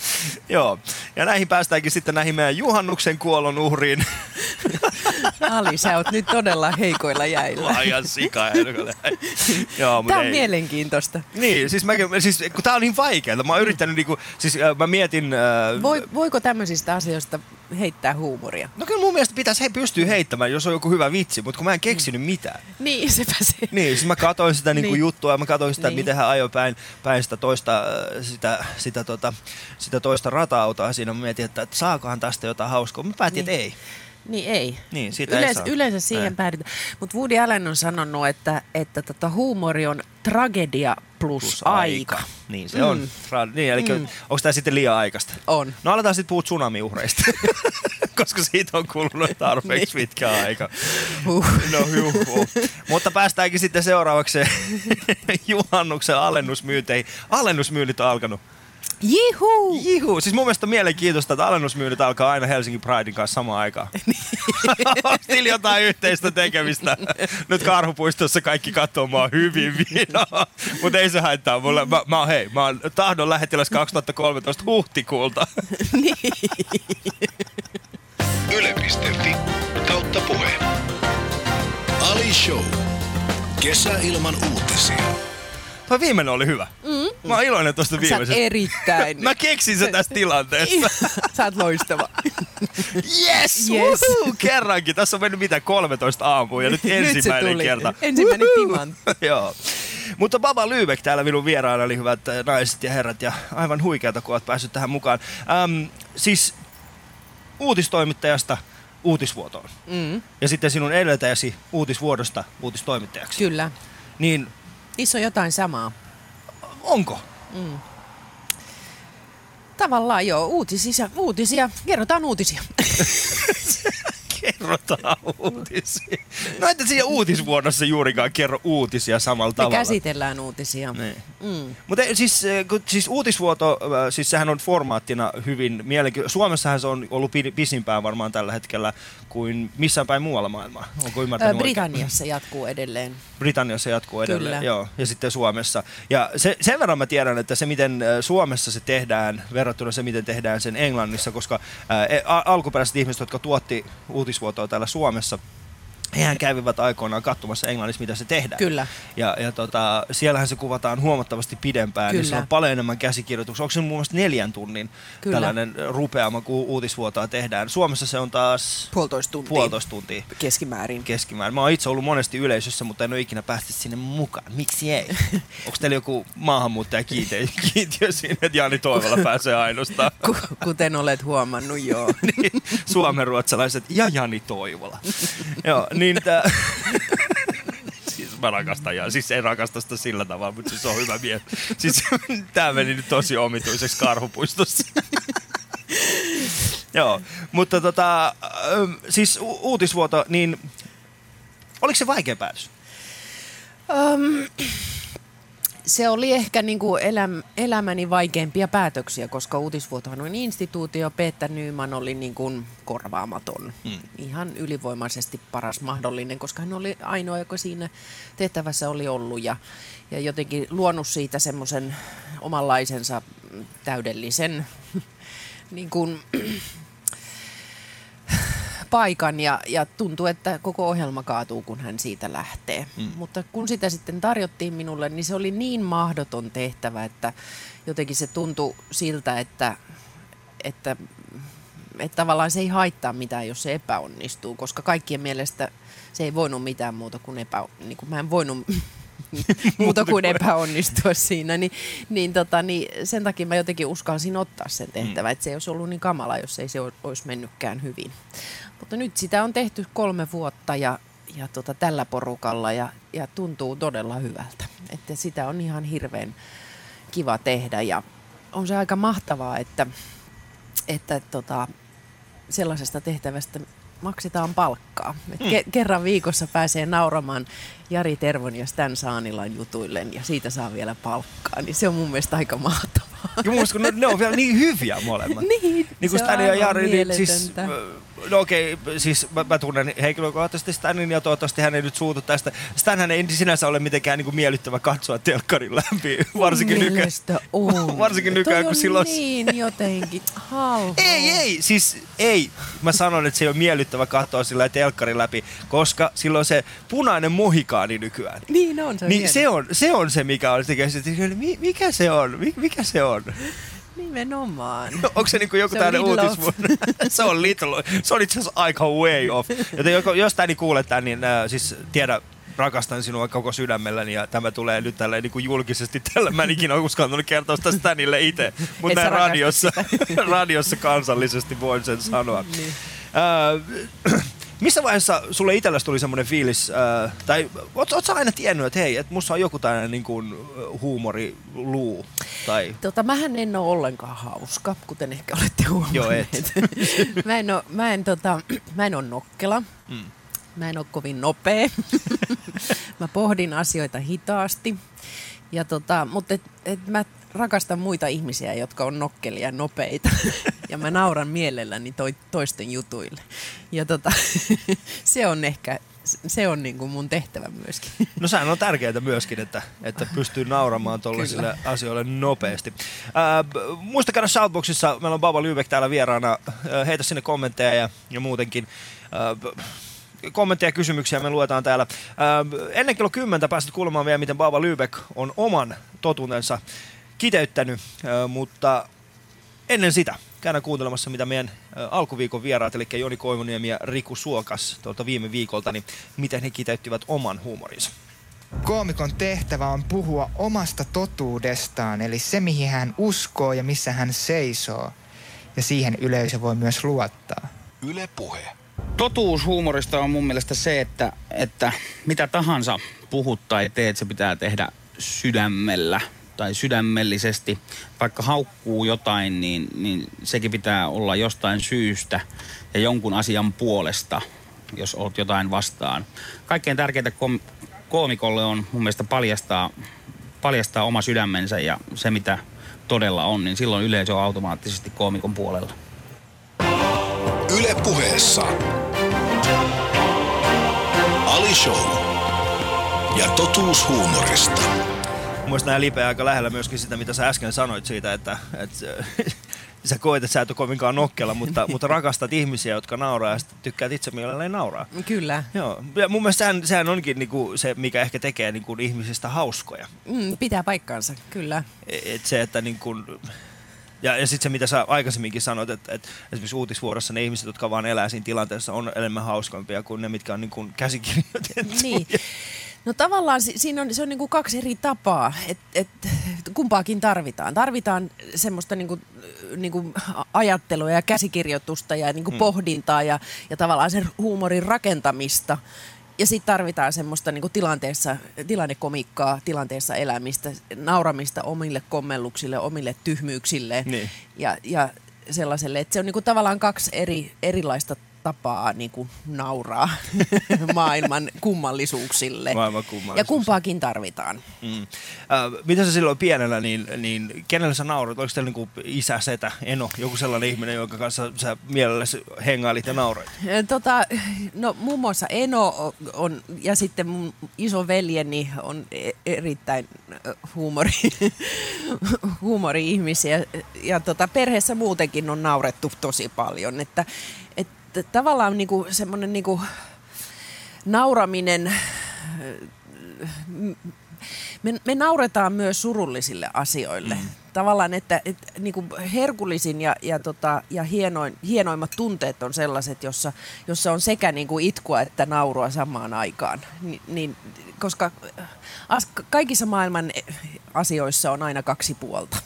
Speaker 5: *laughs*
Speaker 2: Joo, ja näihin päästäänkin sitten näihin meidän juhannuksen kuolon uhriin. *laughs*
Speaker 5: Ali, sä oot nyt todella heikoilla jäillä.
Speaker 2: Laajan sika. *laughs* Joo, mutta
Speaker 5: Tämä on
Speaker 2: ei.
Speaker 5: mielenkiintoista.
Speaker 2: Niin, siis, mäkin, siis kun tää on niin vaikeaa, mä oon yrittänyt niinku, siis äh, mä mietin... Äh,
Speaker 5: Voi, voiko tämmöisistä asioista heittää huumoria?
Speaker 2: No kyllä mun mielestä pitäisi he pystyy heittämään, jos on joku hyvä vitsi, mutta kun mä en keksinyt mitään.
Speaker 5: Niin, sepä se.
Speaker 2: Niin, siis mä katsoin sitä niinku
Speaker 5: Niin.
Speaker 2: juttua ja mä katsoin sitä,
Speaker 5: Niin.
Speaker 2: miten hän ajoi päin, päin sitä toista, äh, sitä, sitä, tota, sitä toista rata-autoa siinä. Mä mietin, että, että saakohan tästä jotain hauskaa. Mä päätin,
Speaker 5: Niin.
Speaker 2: että ei.
Speaker 5: Niin ei.
Speaker 2: Niin, siitä ei
Speaker 5: yleensä,
Speaker 2: saa.
Speaker 5: yleensä siihen päädytään. Mutta Woody Allen on sanonut, että, että tota, huumori on tragedia plus,
Speaker 2: Plus
Speaker 5: aika.
Speaker 2: Niin se on.
Speaker 5: Mm.
Speaker 2: Tra- niin, eli mm. Onko tämä sitten liian aikaista?
Speaker 5: On.
Speaker 2: No aletaan sitten puhua tsunamiuhreista, *laughs* koska siitä on kulunut tarpeeksi
Speaker 5: Niin.
Speaker 2: pitkä aika.
Speaker 5: Huh.
Speaker 2: No juhu. Mutta päästäänkin sitten seuraavaksi *laughs* juhannuksen alennusmyynteihin. Alennusmyynnit on alkanut.
Speaker 5: Jihu!
Speaker 2: Jihu, siis mun mielestä on mielenkiintoista, että alennusmyynnit alkaa aina Helsingin Pridein kanssa samaan aikaan. *laughs* Onko niillä jotain yhteistä tekemistä? Nyt Karhupuistossa kaikki katsoo mua hyvin vinoa, mutta ei se haittaa mulle. Mä, mä, hei, mä oon tahdon lähettiläs 2013 huhtikuulta. *laughs*
Speaker 3: Yle.fi kautta puhe. Ali Show. Kesäilman uutisia.
Speaker 2: Toi viimeinen oli hyvä. Mm. Mä oon iloinen tosta
Speaker 5: Sä oot
Speaker 2: viimeisestä.
Speaker 5: erittäin. *laughs*
Speaker 2: Mä keksin sen tästä tilanteesta. *laughs*
Speaker 5: Sä oot loistava. *laughs*
Speaker 2: Yes!
Speaker 5: Yes.
Speaker 2: Kerrankin. Tässä on mennyt mitä 13 aamua ja nyt
Speaker 5: Nyt
Speaker 2: ensimmäinen
Speaker 5: tuli.
Speaker 2: kerta.
Speaker 5: Ensimmäinen timantti.
Speaker 2: Joo. Mutta Baba Lübeck täällä minun vieraana, eli hyvät äh, naiset ja herrat, ja aivan huikeata, kun olet päässyt tähän mukaan. Ähm, siis uutistoimittajasta uutisvuotoon.
Speaker 5: Mm,
Speaker 2: Ja sitten sinun edeltäjäsi uutisvuodosta uutistoimittajaksi.
Speaker 5: kyllä.
Speaker 2: Niin
Speaker 5: Niissä on jotain samaa.
Speaker 2: onko?
Speaker 5: Tavallaan joo, uutisia, uutisia. Kerrotaan uutisia. *laughs*
Speaker 2: Kerrotaan uutisia. No että siinä uutisvuodossa juurikaan kerro uutisia samalla
Speaker 5: Me
Speaker 2: tavalla.
Speaker 5: käsitellään uutisia.
Speaker 2: Niin.
Speaker 5: Mm.
Speaker 2: Mutta siis, kun- siis uutisvuoto, äh, siis sehän on formaattina hyvin mielenkiintoinen. Suomessahan se on ollut pi- pisimpään varmaan tällä hetkellä kuin missään päin muualla maailmaa. Onko
Speaker 5: Ö,
Speaker 2: ymmärtänyt oikein?
Speaker 5: Britanniassa jatkuu edelleen.
Speaker 2: Britanniassa jatkuu edelleen,
Speaker 5: Kyllä.
Speaker 2: joo, ja sitten Suomessa. Ja se, sen verran mä tiedän, että se miten äh, Suomessa se tehdään verrattuna se miten tehdään sen Englannissa, koska ää, e- alkuperäiset ihmiset, jotka tuotti uutisvuotoa täällä Suomessa, hehän kävivät aikoinaan katsomassa Englannissa, mitä se tehdään.
Speaker 5: Kyllä.
Speaker 2: Ja, ja tota, siellähän se kuvataan huomattavasti pidempään, niin se
Speaker 5: Kyllä.
Speaker 2: on paljon enemmän käsikirjoituksia. Onko se muun muassa neljän tunnin
Speaker 5: Kyllä.
Speaker 2: tällainen rupeama, kun uutisvuotoa tehdään? Suomessa se on taas
Speaker 5: Puolitoista tuntia.
Speaker 2: puolitoista tuntia
Speaker 5: Keskimäärin.
Speaker 2: keskimäärin. Mä oon itse ollut monesti yleisössä, mutta en ole ikinä päässyt sinne mukaan. Miksi ei? *laughs* Onko teillä joku maahanmuuttaja kiintiö, *laughs* kiintiö siinä, että Jani Toivola pääsee ainoastaan? *laughs*
Speaker 5: Ku- Kuten olet huomannut, joo.
Speaker 2: niin, suomenruotsalaiset ja Jani Toivola. Joo, niin tää... *laughs* Siis mä rakastan ja siis en rakasta sitä sillä tavalla, mutta siis se on hyvä mies. Siis *laughs* tää meni nyt tosi omituiseksi karhupuistossa. *laughs* Joo, mutta tota, siis u- uutisvuoto, niin oliko se vaikea päätös?
Speaker 5: Um, se oli ehkä niin kuin eläm, elämäni vaikeimpia päätöksiä, koska uutisvuotohan on instituutio. Peter Nyman oli niin kuin korvaamaton.
Speaker 2: Mm.
Speaker 5: Ihan ylivoimaisesti paras mahdollinen, koska hän oli ainoa, joka siinä tehtävässä oli ollut. Ja, ja jotenkin luonut siitä semmoisen omanlaisensa täydellisen *laughs* niin kuin, paikan ja, ja tuntuu, että koko ohjelma kaatuu, kun hän siitä lähtee. Mm. Mutta kun sitä sitten tarjottiin minulle, niin se oli niin mahdoton tehtävä, että jotenkin se tuntui siltä, että, että, että tavallaan se ei haittaa mitään, jos se epäonnistuu, koska kaikkien mielestä se ei voinut mitään muuta kuin epä... Niin kuin mä en voinut *laughs* muuta kuin epäonnistua siinä, niin, niin, tota, niin sen takia mä jotenkin uskalsin ottaa sen tehtävän, mm. että se ei olisi ollut niin kamala, jos ei se olisi mennytkään hyvin. Mutta nyt sitä on tehty kolme vuotta ja, ja tota, tällä porukalla ja, ja tuntuu todella hyvältä. Että sitä on ihan hirveän kiva tehdä ja on se aika mahtavaa, että, että tota, sellaisesta tehtävästä maksetaan palkkaa. Et ke- kerran viikossa pääsee nauramaan Jari Tervon ja Stan Saanilan jutuille ja siitä saa vielä palkkaa, niin se on mun mielestä aika mahtavaa.
Speaker 2: Ja mun mielestä, kun ne, ne on vielä niin hyviä molemmat. *laughs*
Speaker 5: Niin,
Speaker 2: niin kuin
Speaker 5: se on
Speaker 2: Stanley ja Jari, niin siis no okei, siis mä, mä tunnen henkilökohtaisesti Stanin ja toivottavasti hän ei nyt suutu tästä. Stanhän ei sinänsä ole mitenkään niin kuin miellyttävä katsoa telkkarin läpi, varsinkin nykyään.
Speaker 5: On. *laughs*
Speaker 2: Varsinkin nykyään, kun silloin-
Speaker 5: niin jotenkin halpaa.
Speaker 2: Ei, ei, siis ei. Mä sanon, että se ei ole miellyttävä katsoa sillä telkkarin läpi, koska silloin se punainen mohikaani nykyään.
Speaker 5: Niin on, se on
Speaker 2: Niin
Speaker 5: hieno.
Speaker 2: se on, se on se, mikä on mikä se on, Mi- mikä se on?
Speaker 5: Nimenomaan. *laughs*
Speaker 2: Onko se niinku joku tämmöinen uutisvuonna? *laughs* se on little, se on itse asiassa aika way off. Joten jos tää niin kuulet tän, niin äh, siis tiedä, rakastan sinua koko sydämelläni ja tämä tulee nyt tällä niin kuin julkisesti. Tällä mä en ikinä uskaltanut kertoa sitä Stanille itse, mutta näin radiossa, *laughs* radiossa kansallisesti voin sen sanoa.
Speaker 5: Niin.
Speaker 2: Äh, missä vaiheessa sulle itsellesi tuli semmoinen fiilis, äh, tai oot, oot sä aina tiennyt, että hei, että musta on joku tällainen niin kuin, huumoriluu? Tai,
Speaker 5: Tota, mähän en ole ollenkaan hauska, kuten ehkä olette huomanneet.
Speaker 2: Joo, et. *laughs*
Speaker 5: mä, en ole, mä, en, tota, *clears throat* mä en ole nokkela.
Speaker 2: Mm.
Speaker 5: Mä en ole kovin nopea. *laughs* mä pohdin asioita hitaasti. Ja tota, mutta et, et mä rakastan muita ihmisiä, jotka on nokkelia ja nopeita. ja mä nauran mielelläni toi, toisten jutuille. Ja tota, *laughs* se on ehkä, se on niinku mun tehtävä myöskin.
Speaker 2: No sehän on tärkeää myöskin, että, että pystyy nauramaan tuollaisille asioille nopeasti. Ää, b- muista käydä Shoutboxissa, meillä on Baba Lübeck täällä vieraana. Heitä sinne kommentteja ja, ja muutenkin. Ää, kommentteja ja kysymyksiä me luetaan täällä. Ää, ennen kello 10 pääset kuulemaan vielä, miten Baba Lübeck on oman totuutensa kiteyttänyt, mutta ennen sitä käydään kuuntelemassa, mitä meidän alkuviikon vieraat, eli Joni Koivuniemi ja Riku Suokas tuolta viime viikolta, niin miten he kiteyttivät oman huumorinsa.
Speaker 6: Koomikon tehtävä on puhua omasta totuudestaan, eli se mihin hän uskoo ja missä hän seisoo. Ja siihen yleisö voi myös luottaa.
Speaker 3: Yle Puhe.
Speaker 7: Totuus huumorista on mun mielestä se, että, että mitä tahansa puhut tai teet, se pitää tehdä sydämellä tai sydämellisesti. Vaikka haukkuu jotain, niin, niin sekin pitää olla jostain syystä ja jonkun asian puolesta, jos oot jotain vastaan. Kaikkein tärkeintä kom- koomikolle on mun mielestä paljastaa, paljastaa oma sydämensä ja se, mitä todella on, niin silloin yleisö on automaattisesti koomikon puolella.
Speaker 3: Yle Puheessa. Ali Show. Ja totuus huumorista.
Speaker 2: Mielestäni nämä lipeää aika lähellä myöskin sitä, mitä sä äsken sanoit siitä, että, että *laughs* sä koet, että sä et ole kovinkaan nokkela, mutta, mutta rakastat ihmisiä, jotka nauraa ja tykkäät itse mielelläni nauraa.
Speaker 5: Kyllä.
Speaker 2: Joo, ja mun mielestä sehän, sehän onkin niinku se, mikä ehkä tekee niinku ihmisistä hauskoja.
Speaker 5: Mm, pitää paikkaansa, kyllä.
Speaker 2: Et se, että niinku, ja, ja sitten se, mitä sä aikaisemminkin sanoit, että, että esimerkiksi uutisvuorossa ne ihmiset, jotka vaan elää siinä tilanteessa, on enemmän hauskompia kuin ne, mitkä on niinku käsikirjoitettu.
Speaker 5: Niin. *laughs* No tavallaan si- siinä on, se on niinku kaksi eri tapaa, että et, kumpaakin tarvitaan. Tarvitaan semmoista niinku, niinku ajattelua ja käsikirjoitusta ja niinku pohdintaa ja, ja tavallaan sen huumorin rakentamista. Ja sitten tarvitaan semmoista niinku tilanteessa, tilannekomikkaa, tilanteessa elämistä, nauramista omille kommelluksille, omille tyhmyyksille
Speaker 2: Niin.
Speaker 5: ja, ja sellaiselle, että se on niinku tavallaan kaksi eri, erilaista tapaa niinku nauraa *laughs* maailman kummallisuuksille.
Speaker 2: Maailman kummallisuus.
Speaker 5: Ja kumpaakin tarvitaan.
Speaker 2: Mm. Äh, mitä sä silloin pienellä, niin, niin kenelle sä naurat? Oliko teillä niinku isä, setä, eno, joku sellainen ihminen, jonka kanssa sä mielelläsi hengailit ja nauroit?
Speaker 5: Tota, no muun muassa Eno on, ja sitten mun iso veljeni on e- erittäin huumori, *laughs* huumori-ihmisiä. Ja tota, perheessä muutenkin on naurettu tosi paljon. Että, että tavallaan niinku semmoinen niinku nauraminen me, me nauretaan myös surullisille asioille. Mm. Tavallaan, että, että niin kuin herkullisin ja, ja, tota, ja hienoin, hienoimmat tunteet on sellaiset, jossa, jossa on sekä niin kuin itkua että naurua samaan aikaan. Ni, niin, koska as, kaikissa maailman asioissa on aina kaksi puolta.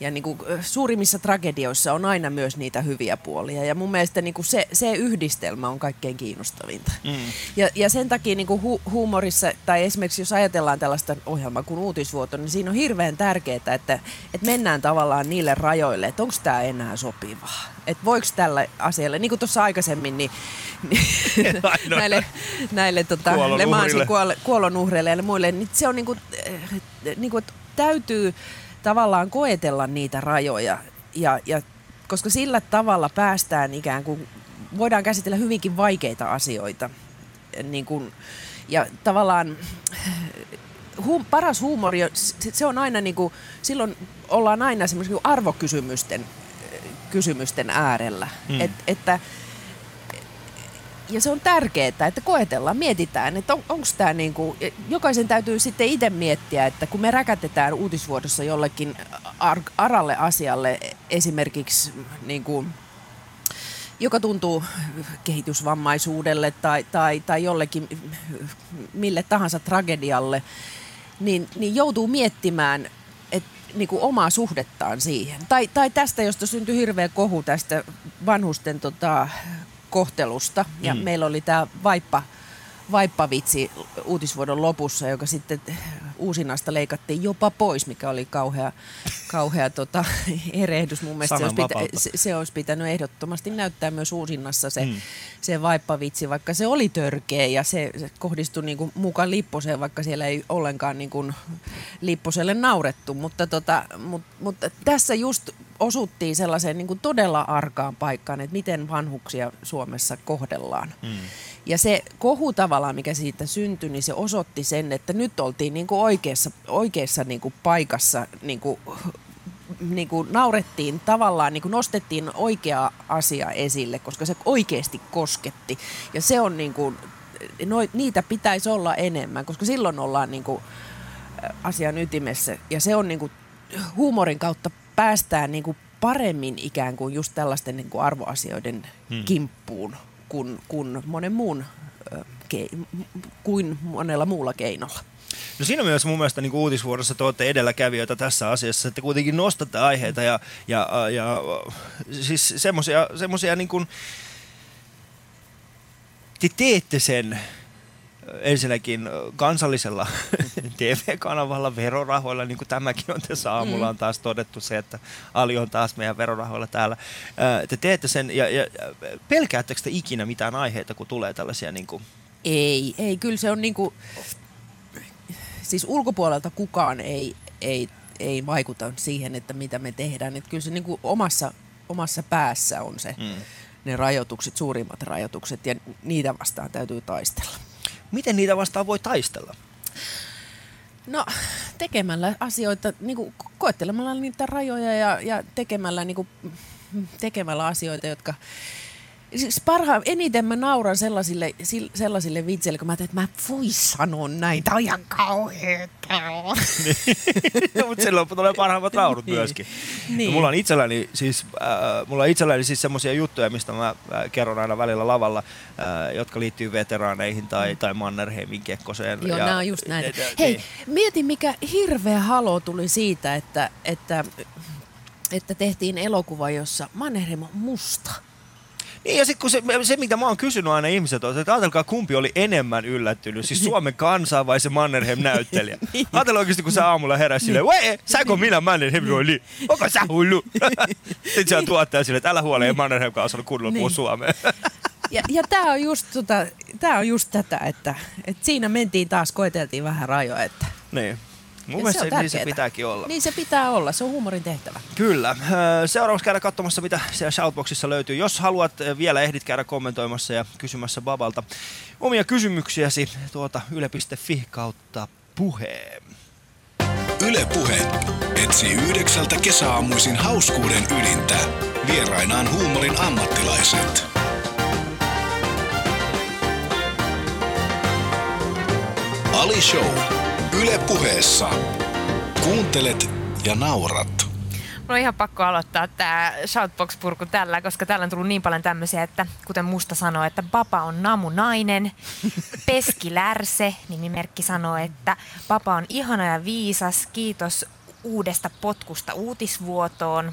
Speaker 5: Ja niin kuin, suurimmissa tragedioissa on aina myös niitä hyviä puolia. Ja mun mielestä niin kuin se, se yhdistelmä on kaikkein kiinnostavinta. Mm. Ja, ja sen takia niin kuin hu, huumorissa, tai esimerkiksi jos ajatellaan tällaista ohjelmaa kuin Uutisvuoto, niin siinä on hirveän tärkeää, että, että mennään tavallaan niille rajoille, että onko tämä enää sopivaa. Että voiko tällä asialle, niin kuin tuossa aikaisemmin, niin, *laughs* niin näille, näille tota,
Speaker 2: Kuolonuhrille.
Speaker 5: Lemansin kuol, kuolonuhreille ja muille, niin se on niin kuin, eh, niin kuin, että täytyy tavallaan koetella niitä rajoja, ja, ja, koska sillä tavalla päästään ikään kuin voidaan käsitellä hyvinkin vaikeita asioita. Niin kuin, ja tavallaan hum, paras huumori, se, on aina niin kuin, silloin ollaan aina semmoisen arvokysymysten kysymysten äärellä.
Speaker 2: Mm.
Speaker 5: Et, että, ja se on tärkeää, että koetellaan, mietitään, että on, onko tämä niin kuin, jokaisen täytyy sitten itse miettiä, että kun me räkätetään uutisvuodossa jollekin ar, aralle asialle, esimerkiksi niin kuin, joka tuntuu kehitysvammaisuudelle tai, tai, tai jollekin mille tahansa tragedialle, niin, niin joutuu miettimään et, niin kuin omaa suhdettaan siihen. Tai, tai tästä, josta syntyi hirveä kohu tästä vanhusten tota, kohtelusta. Ja
Speaker 2: Mm.
Speaker 5: meillä oli tämä vaippa, vaippavitsi uutisvuodon lopussa, joka sitten uusinasta leikattiin jopa pois, mikä oli kauhea, kauhea tota, *laughs* erehdys. Mun mielestä se olisi, pitä, se, se olisi pitänyt ehdottomasti näyttää myös uusinnassa se,
Speaker 2: mm.
Speaker 5: se vaippavitsi, vaikka se oli törkeä ja se, se kohdistui niin kuin mukaan Lipposeen, vaikka siellä ei ollenkaan niin kuin Lipposelle naurettu. Mutta, tota, mut, mutta tässä just osuttiin sellaiseen niin kuin todella arkaan paikkaan, että miten vanhuksia Suomessa kohdellaan.
Speaker 2: Mm.
Speaker 5: Ja se kohu tavallaan, mikä siitä syntyi, niin se osoitti sen, että nyt oltiin niin kuin oikeassa, oikeassa niin kuin paikassa, niin kuin, niin kuin naurettiin tavallaan, niin kuin nostettiin oikea asia esille, koska se oikeasti kosketti. Ja se on niin kuin, no, niitä pitäisi olla enemmän, koska silloin ollaan niin kuin asian ytimessä. Ja se on niin kuin, huumorin kautta päästään niin kuin paremmin ikään kuin just tällaisten niin kuin arvoasioiden hmm. kimppuun kuin, kuin monen muun kuin monella muulla keinolla.
Speaker 2: No siinä myös mun mielestä niin uutisvuorossa te olette edelläkävijöitä tässä asiassa, että kuitenkin nostatte aiheita ja, ja, ja siis semmoisia, semmoisia niin kuin, te teette sen ensinnäkin kansallisella *laughs* TV-kanavalla verorahoilla, niin kuin tämäkin on tässä aamulla on taas todettu se, että Ali on taas meidän verorahoilla täällä. Ää, Te teette sen ja, ja pelkäättekö te ikinä mitään aiheita, kun tulee tällaisia niin kuin,
Speaker 5: Ei, ei, kyllä se on niinku, siis ulkopuolelta kukaan ei, ei, ei vaikuta siihen, että mitä me tehdään. Et kyllä se niinku omassa, omassa päässä on se,
Speaker 2: mm.
Speaker 5: ne rajoitukset, suurimmat rajoitukset ja niitä vastaan täytyy taistella.
Speaker 2: Miten niitä vastaan voi taistella?
Speaker 5: No tekemällä asioita, niin kuin koettelemalla niitä rajoja ja, ja tekemällä, niin kuin, tekemällä asioita, jotka... Siis parhaan, eniten mä nauran sellaisille, sil- sellaisille vitseille, kun mä ajattelin, että mä voi sanoa näin, tää on ihan kauheeta. *laughs*
Speaker 2: Mutta silloin tulee parhaimmat naurut
Speaker 5: Niin.
Speaker 2: myöskin.
Speaker 5: Niin.
Speaker 2: No, mulla on itselläni siis, äh, mulla on itselläni siis semmoisia juttuja, mistä mä äh, kerron aina välillä lavalla, äh, jotka liittyy veteraaneihin tai, tai Mannerheimin Kekkoseen.
Speaker 5: Joo,
Speaker 2: ja,
Speaker 5: nämä on just näin.
Speaker 2: Niin.
Speaker 5: Hei, mieti mikä hirveä halo tuli siitä, että, että, että tehtiin elokuva, jossa Mannerheim on musta.
Speaker 2: Niin ja sitten se, se, mitä mä oon kysynyt aina ihmiset on, että ajatelkaa kumpi oli enemmän yllättynyt, siis Suomen kansa vai se Mannerheim-näyttelijä.
Speaker 5: Niin. *laughs*
Speaker 2: Ajatella oikeasti, kun sä aamulla heräsi silleen, voi, säkö minä Mannerheim oli? Onko sä hullu? *laughs* Sitten se on tuottaja silleen, että älä huole, ei Mannerheim kanssa ole kunnolla
Speaker 5: Niin.
Speaker 2: suomea. *laughs*
Speaker 5: Ja, ja tämä on, just tota, tää on just tätä, että, että siinä mentiin taas, koeteltiin vähän rajoja. Että,
Speaker 2: niin. Mun mielestä
Speaker 5: on
Speaker 2: se, niin se pitääkin olla.
Speaker 5: Niin se pitää olla, se on huumorin tehtävä.
Speaker 2: Kyllä. Seuraavaksi käydä katsomassa, mitä siellä Shoutboxissa löytyy. Jos haluat vielä ehdit käydä kommentoimassa ja kysymässä Babalta omia kysymyksiäsi tuota yle.fi kautta puheen.
Speaker 3: Yle Puhe etsii yhdeksältä kesäaamuisin hauskuuden ydintä. Vierainaan huumorin ammattilaiset. Ali Show. Yle Puheessa. Kuuntelet ja naurat.
Speaker 4: Mulla on ihan pakko aloittaa tämä Shoutbox-purku tällä, koska täällä on tullut niin paljon tämmöisiä, että kuten Musta sanoo, että Papa on namunainen. *laughs* Peski Lärse, nimimerkki sanoo, että Papa on ihana ja viisas, kiitos uudesta potkusta uutisvuotoon.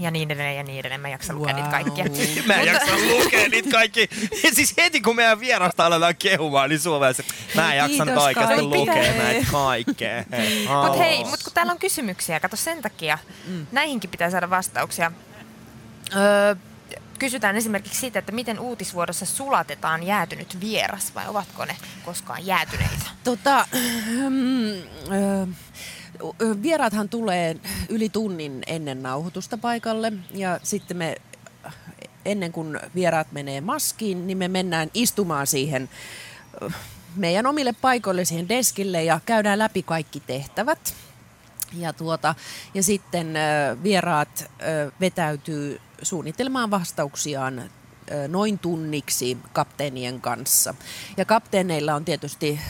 Speaker 4: Ja niin edelleen ja niin edelleen. Mä en jaksa lukea niitä
Speaker 5: Wow.
Speaker 4: kaikkia.
Speaker 2: Mä en jaksa lukea niitä kaikki. *laughs* siis heti kun meidän vierasta aletaan kehumaan, niin Suomessa mä en jaksa
Speaker 5: Kiitos
Speaker 2: oikeasti lukea näitä kaikkea. *laughs* Hei,
Speaker 4: Mutta hei, mut kun täällä on kysymyksiä, kato sen takia, mm. näihinkin pitää saada vastauksia. Öö, kysytään esimerkiksi siitä, että miten uutisvuorossa sulatetaan jäätynyt vieras, vai ovatko ne koskaan jäätyneitä?
Speaker 5: Tota, *clears throat* mm, ö, ö, vieraathan tulee yli tunnin ennen nauhoitusta paikalle ja sitten me ennen kuin vieraat menee maskiin, niin me mennään istumaan siihen meidän omille paikoille siihen deskille ja käydään läpi kaikki tehtävät. Ja, tuota, ja sitten vieraat vetäytyy suunnittelemaan vastauksiaan noin tunniksi kapteenien kanssa. Ja kapteeneilla on tietysti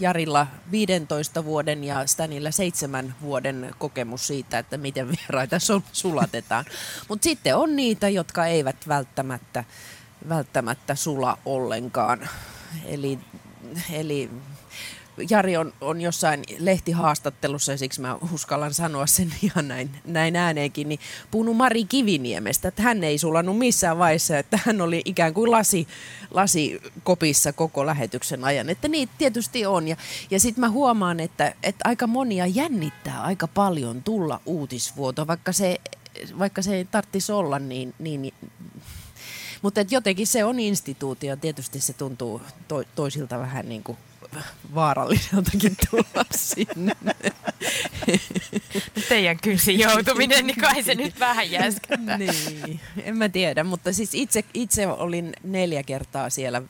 Speaker 5: Jarilla 15 vuoden ja Stanilla 7 vuoden kokemus siitä, että miten vieraita sulatetaan. Mutta sitten on niitä, jotka eivät välttämättä, välttämättä sula ollenkaan. Eli, eli Jari on, on jossain lehtihaastattelussa, ja siksi mä uskallan sanoa sen *laughs* ihan näin, näin ääneenkin, niin puhunut Mari Kiviniemestä, että hän ei sulannut missään vaiheessa, että hän oli ikään kuin lasi, lasikopissa koko lähetyksen ajan. Että niitä tietysti on. Ja, ja sitten mä huomaan, että, että aika monia jännittää aika paljon tulla uutisvuoto, vaikka se, vaikka se ei tarvitsisi olla niin, niin mutta et jotenkin se on instituutio. Tietysti se tuntuu to, toisilta vähän niin kuin vaaralliseltakin *laughs* tulla sinne.
Speaker 4: Teidän kynsin joutuminen, niin kai se nyt vähän jäskättää.
Speaker 5: niin, en mä tiedä, mutta siis itse, itse olin neljä kertaa siellä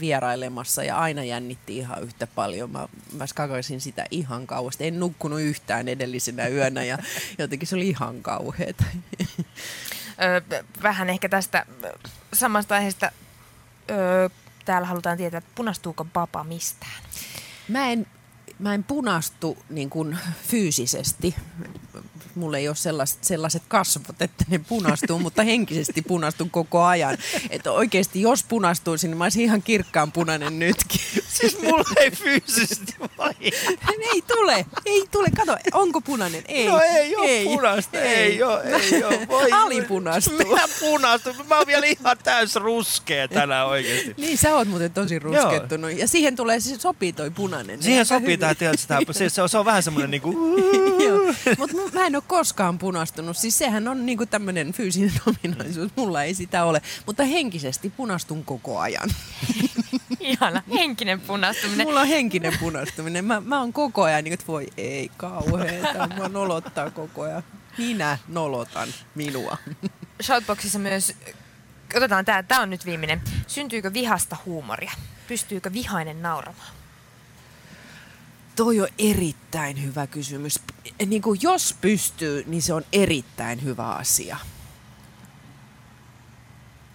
Speaker 5: vierailemassa ja aina jännitti ihan yhtä paljon. Mä, mä skakaisin sitä ihan kauheasti. En nukkunut yhtään edellisenä yönä ja jotenkin se oli ihan kauheeta.
Speaker 4: Vähän ehkä tästä samasta aiheesta. Täällä halutaan tietää, että punastuuko papa mistään.
Speaker 5: Mä en, mä en punastu niin kuin fyysisesti. Mulla ei ole sellaiset, sellaiset kasvot, että ne punastuu, mutta henkisesti punastun koko ajan. Että oikeasti jos punastuisin, niin mä olisin ihan kirkkaan punainen nytkin.
Speaker 2: Siis mulla ei fyysisesti vai?
Speaker 5: ei tule, ei tule. Kato, onko punainen? Ei.
Speaker 2: No ei oo punasta, ei oo, ei oo. Voi-
Speaker 5: Alipunastuu.
Speaker 2: Minä punastun, mä oon vielä ihan täys ruskea tänään oikeesti.
Speaker 5: Niin, sä oot muuten tosi ruskettunut. Ja siihen tulee, se sopii toi punainen.
Speaker 2: Siihen sopii
Speaker 5: hyvin.
Speaker 2: Tää, tiedätkö, tää, se, se, on, se on vähän semmonen niinku... *laughs*
Speaker 5: Mutta mä en ole koskaan punastunut. Siis sehän on niinku tämmöinen fyysinen *laughs* ominaisuus. Mulla ei sitä ole. Mutta henkisesti punastun koko ajan. *laughs*
Speaker 4: Ihana, henkinen punastuminen.
Speaker 5: Mulla on henkinen punastuminen. Mä, mä oon koko ajan niin, että voi ei kauheeta. Mua nolottaa koko ajan. Minä nolotan minua.
Speaker 4: Shoutboxissa myös, otetaan tää, tää on nyt viimeinen. Syntyykö vihasta huumoria? Pystyykö vihainen nauramaan?
Speaker 5: Toi on erittäin hyvä kysymys. Niin kuin jos pystyy, niin se on erittäin hyvä asia.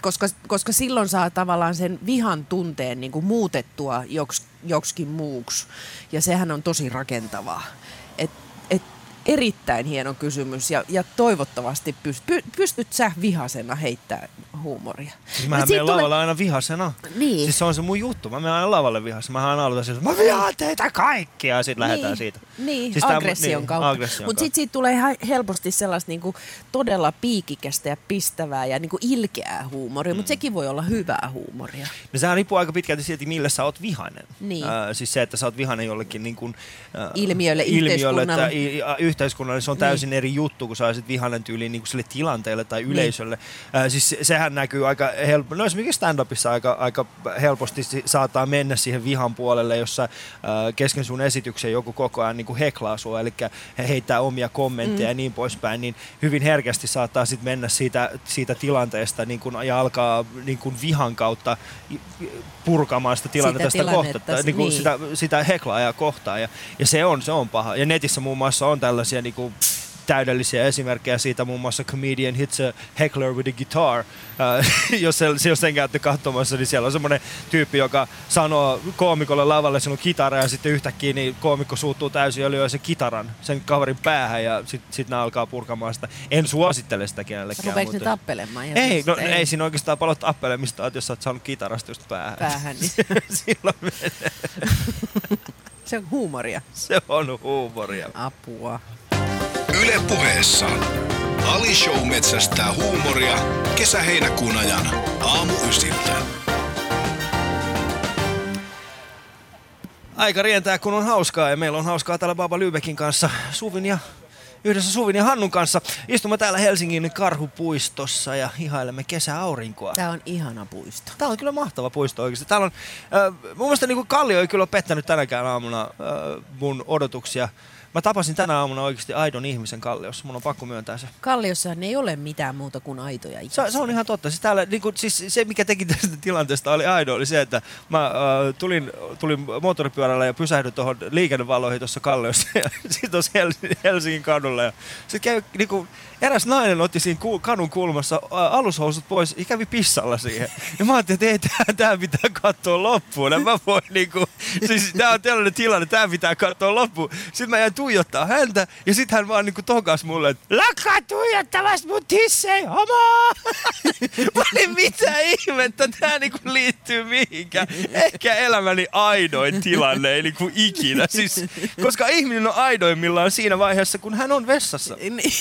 Speaker 5: Koska, koska silloin saa tavallaan sen vihan tunteen niin kuin muutettua joks, joksikin muuksi. Ja sehän on tosi rakentavaa. Et, et erittäin hieno kysymys ja, ja toivottavasti pyst, py, pystyt sä vihasena heittää huumoria.
Speaker 2: Siis mähän menen lavalle aina vihasena.
Speaker 5: Niin.
Speaker 2: Siis se on se mun juttu. Mä menen aina lavalle vihasena. Mä aina aloitan sillä, mä vihaan teitä kaikkia ja sit lähdetään siitä.
Speaker 5: Niin,
Speaker 2: Siis
Speaker 5: aggression
Speaker 2: niin,
Speaker 5: kautta.
Speaker 2: aggression
Speaker 5: Mutta sitten siitä tulee helposti sellaista niinku todella piikikästä ja pistävää ja niinku ilkeää huumoria,
Speaker 2: Mm.
Speaker 5: mutta sekin voi olla hyvää huumoria.
Speaker 2: No sehän riippuu aika pitkälti siitä, millä sä oot vihainen.
Speaker 5: Niin.
Speaker 2: Äh, siis se, että sä oot vihainen jollekin niin kuin, äh,
Speaker 5: Ilmiölle,
Speaker 2: ilmiölle että
Speaker 5: yhteiskunnalle.
Speaker 2: i- yhteiskunnalle se on täysin eri juttu, kun sä olisit vihainen tyyliin niin kuin sille tilanteelle tai yleisölle. Äh, siis se- sehän näkyy aika helppo, no esimerkiksi stand-upissa aika, aika helposti saattaa mennä siihen vihan puolelle, jossa äh, kesken sun esityksen joku koko ajan niin kuin heklaa sua, eli he heittää omia kommentteja mm. ja niin poispäin, niin hyvin herkästi saattaa sitten mennä siitä, siitä tilanteesta niin kuin, ja alkaa niin kuin vihan kautta purkamaan sitä tilannetta,
Speaker 5: Sitä
Speaker 2: sitä,
Speaker 5: tilannetta,
Speaker 2: kohtaa, niin kuin
Speaker 5: niin.
Speaker 2: sitä, sitä heklaajaa kohtaan. Ja, ja se, on, se on paha. Ja netissä muun muassa on tällaisia niin kuin, täydellisiä esimerkkejä siitä, muun muassa comedian hits a heckler with a guitar. Uh, *laughs* jos, se, jos sen käytte katsomassa, niin siellä on semmoinen tyyppi, joka sanoo koomikolle lavalle, on kitara ja sitten yhtäkkiä niin koomikko suuttuu täysin ja lyö sen kitaran sen kaverin päähän ja sitten sit nämä alkaa purkamaan sitä. En suosittele sitä kenellekään.
Speaker 5: Rupeeko ne
Speaker 2: mutta-
Speaker 5: tappelemaan?
Speaker 2: Ei, no, ei. ei siinä oikeastaan paljon tappelemista, että jos sä oot saanut kitarasta just päähän.
Speaker 5: Päähän, niin *laughs*
Speaker 2: Silloin. *laughs*
Speaker 5: se on huumoria.
Speaker 2: se on huumoria.
Speaker 5: Apua.
Speaker 3: Yle puheessa. Ali Show metsästää huumoria kesä-heinäkuun ajan aamu ysiltä.
Speaker 2: Aika rientää, kun on hauskaa ja meillä on hauskaa täällä Baba Lybekin kanssa Suvin ja yhdessä Suvin ja Hannun kanssa. Istumme täällä Helsingin Karhupuistossa ja ihailemme kesäaurinkoa.
Speaker 5: Tämä on ihana puisto.
Speaker 2: Tää on kyllä mahtava puisto oikeasti. Täällä on, äh, mun mielestä niin Kallio ei kyllä ole pettänyt tänäkään aamuna äh, mun odotuksia. Mä tapasin tänä aamuna oikeasti aidon ihmisen Kalliossa. Mun on pakko myöntää se.
Speaker 5: Kalliossahan ei ole mitään muuta kuin aitoja ihmisiä.
Speaker 2: Se, se on ihan totta. Siis, täällä, niin kuin, siis se, mikä teki tästä tilanteesta oli aido, oli se, että mä äh, tulin, tulin moottoripyörällä ja pysähdyin tuohon liikennevaloihin tuossa Kalliossa. *laughs* Ja sitten tuossa Hel- Helsingin kadulla. Ja sitten kävi, niin kuin, eräs nainen otti siinä ku, kadun kulmassa alushousut pois ja kävi pissalla siihen. Ja mä ajattelin, että ei, tää, tää pitää katsoa loppuun. En mä voi niinku, siis tää on tällainen tilanne, tää pitää katsoa loppuun. Sitten mä jäin tuijottaa häntä ja sitten hän vaan niinku tokas mulle, että lakkaa tuijottamasta mun tissei, homo! *laughs* mä olin, mitä ihmettä, tää niinku liittyy mihinkään. Ehkä elämäni aidoin tilanne, ei niinku ikinä. Siis, koska ihminen on aidoimmillaan siinä vaiheessa, kun hän on vessassa.
Speaker 5: Niin.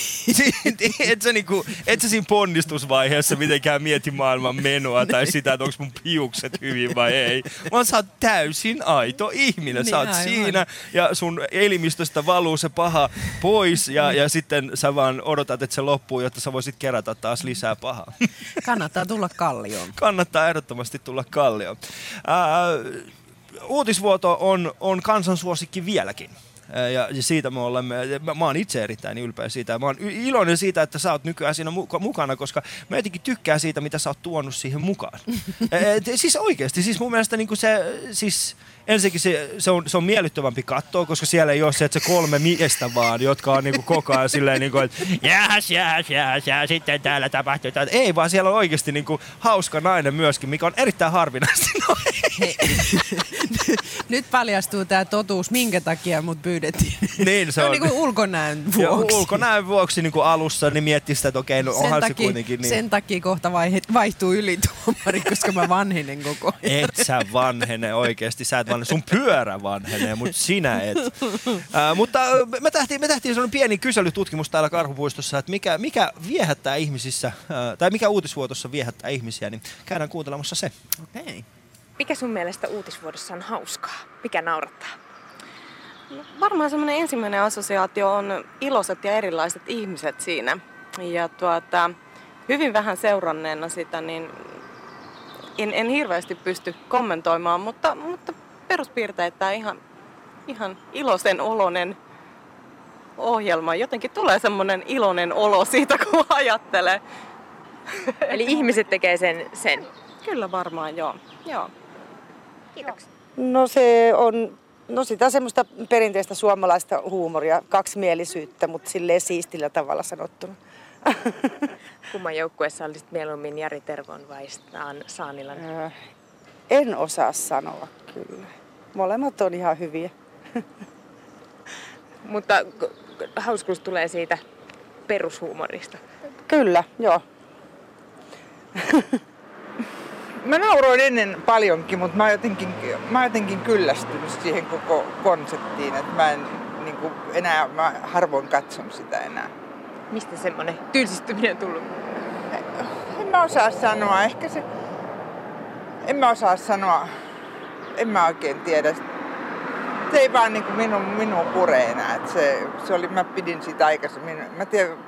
Speaker 2: Et, sä niinku, et sä siinä ponnistusvaiheessa mitenkään mieti maailman menoa tai sitä, että onko mun piukset hyvin vai ei. Vaan sä oot täysin aito ihminen. Sä oot
Speaker 5: Niin, aivan.
Speaker 2: siinä ja sun elimistöstä valuu se paha pois ja, ja sitten sä vaan odotat, että se loppuu, jotta sä voisit kerätä taas lisää pahaa.
Speaker 5: Kannattaa tulla kallioon.
Speaker 2: Kannattaa ehdottomasti tulla kallioon. Ää, uutisvuoto on, on kansansuosikki vieläkin. Ja siitä me olemme, mä, mä oon itse erittäin ylpeä siitä. Mä oon iloinen siitä, että sä oot nykyään siinä muka- mukana, koska mä jotenkin tykkään siitä, mitä sä oot tuonut siihen mukaan. *laughs* Et, siis oikeasti, siis mun mielestä niin se, siis ensinnäkin se, se, on, se on miellyttävämpi katsoa, koska siellä ei ole se, että se kolme miestä vaan, jotka on niinku koko ajan silleen, niinku, että jääs, jääs, jääs, ja sitten täällä tapahtuu. jotain. Ei, vaan siellä on oikeasti niinku hauska nainen myöskin, mikä on erittäin harvinaista. *laughs* No, *laughs*
Speaker 5: Nyt paljastuu tämä totuus, minkä takia mut pyydettiin.
Speaker 2: niin se
Speaker 5: Se on niinku ulkonäön vuoksi.
Speaker 2: ulkonäön vuoksi niin alussa niin miettii sitä, että okei, no
Speaker 5: sen,
Speaker 2: onhan se
Speaker 5: takia,
Speaker 2: kuitenkin niin.
Speaker 5: sen takia kohta vaihtuu ylituomari, koska mä vanhinen koko ajan.
Speaker 2: Et sä vanhene oikeasti, sä et vanhene. Sun pyörä vanhenee, mutta sinä et. Ää, mutta me tehtiin, me tehtiin sellainen pieni kyselytutkimus täällä Karhupuistossa, että mikä, mikä viehättää ihmisissä, ää, tai mikä uutisvuotossa viehättää ihmisiä, niin käydään kuuntelemassa se.
Speaker 5: Okei.
Speaker 4: Mikä sun mielestä uutisvuodossa on hauskaa? Mikä naurattaa?
Speaker 8: Varmaan semmoinen ensimmäinen assosiaatio on iloiset ja erilaiset ihmiset siinä. Ja tuota, hyvin vähän seuranneena sitä, niin en, en hirveästi pysty kommentoimaan, mutta, mutta peruspiirteitä ihan, ihan iloisen olonen ohjelma. Jotenkin tulee semmoinen iloinen olo siitä, *laughs* kun ajattelee.
Speaker 4: Eli ihmiset tekee sen, sen.
Speaker 8: Kyllä varmaan, joo. joo.
Speaker 4: Kiitoksia.
Speaker 9: No se on no sitä semmoista perinteistä suomalaista huumoria, kaksimielisyyttä, mutta silleen siistillä tavalla sanottuna. *laughs*
Speaker 4: Kumman joukkueessa olisit mieluummin Jari Tervon vai Saanilan?
Speaker 9: Äh, En osaa sanoa kyllä. Molemmat on ihan hyviä. *laughs*
Speaker 4: Mutta hauskuus tulee siitä perushuumorista.
Speaker 9: Kyllä, joo. *laughs*
Speaker 10: Mä nauroin ennen paljonkin, mutta mä oon jotenkin, mä oon jotenkin kyllästynyt siihen koko konseptiin, että mä en niin kuin, enää, mä harvoin katson sitä enää.
Speaker 4: Mistä semmoinen tylsistyminen on tullut?
Speaker 10: En mä osaa sanoa, ehkä se, en mä osaa sanoa, en mä oikein tiedä. Se ei vaan niin minun, minun pure enää. että se, se oli, mä pidin sitä aikaisemmin, mä tiedän,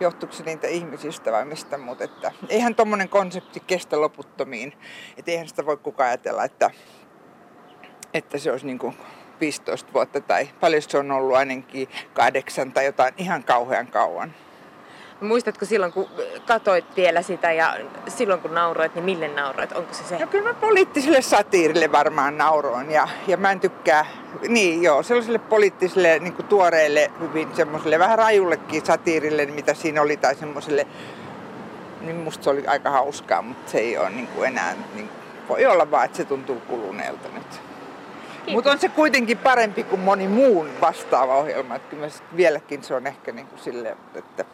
Speaker 10: johtuuko se niitä ihmisistä vai mistä, mutta että eihän tommonen konsepti kestä loputtomiin. Että eihän sitä voi kukaan ajatella, että, että se olisi niin kuin 15 vuotta tai paljon se on ollut ainakin kahdeksan tai jotain ihan kauhean kauan.
Speaker 4: Muistatko silloin, kun katoit vielä sitä ja silloin kun nauroit, niin mille nauroit? Onko se se?
Speaker 10: No kyllä mä poliittiselle satiirille varmaan nauroin ja, ja mä en tykkää, niin joo, sellaiselle poliittiselle niin kuin tuoreelle, hyvin semmoiselle vähän rajullekin satiirille, mitä siinä oli, tai semmoiselle, niin musta se oli aika hauskaa, mutta se ei ole niin kuin enää, niin voi olla vaan, että se tuntuu kuluneelta nyt. Mutta on se kuitenkin parempi kuin moni muun vastaava ohjelma, että kyllä vieläkin se on ehkä niin kuin silleen, että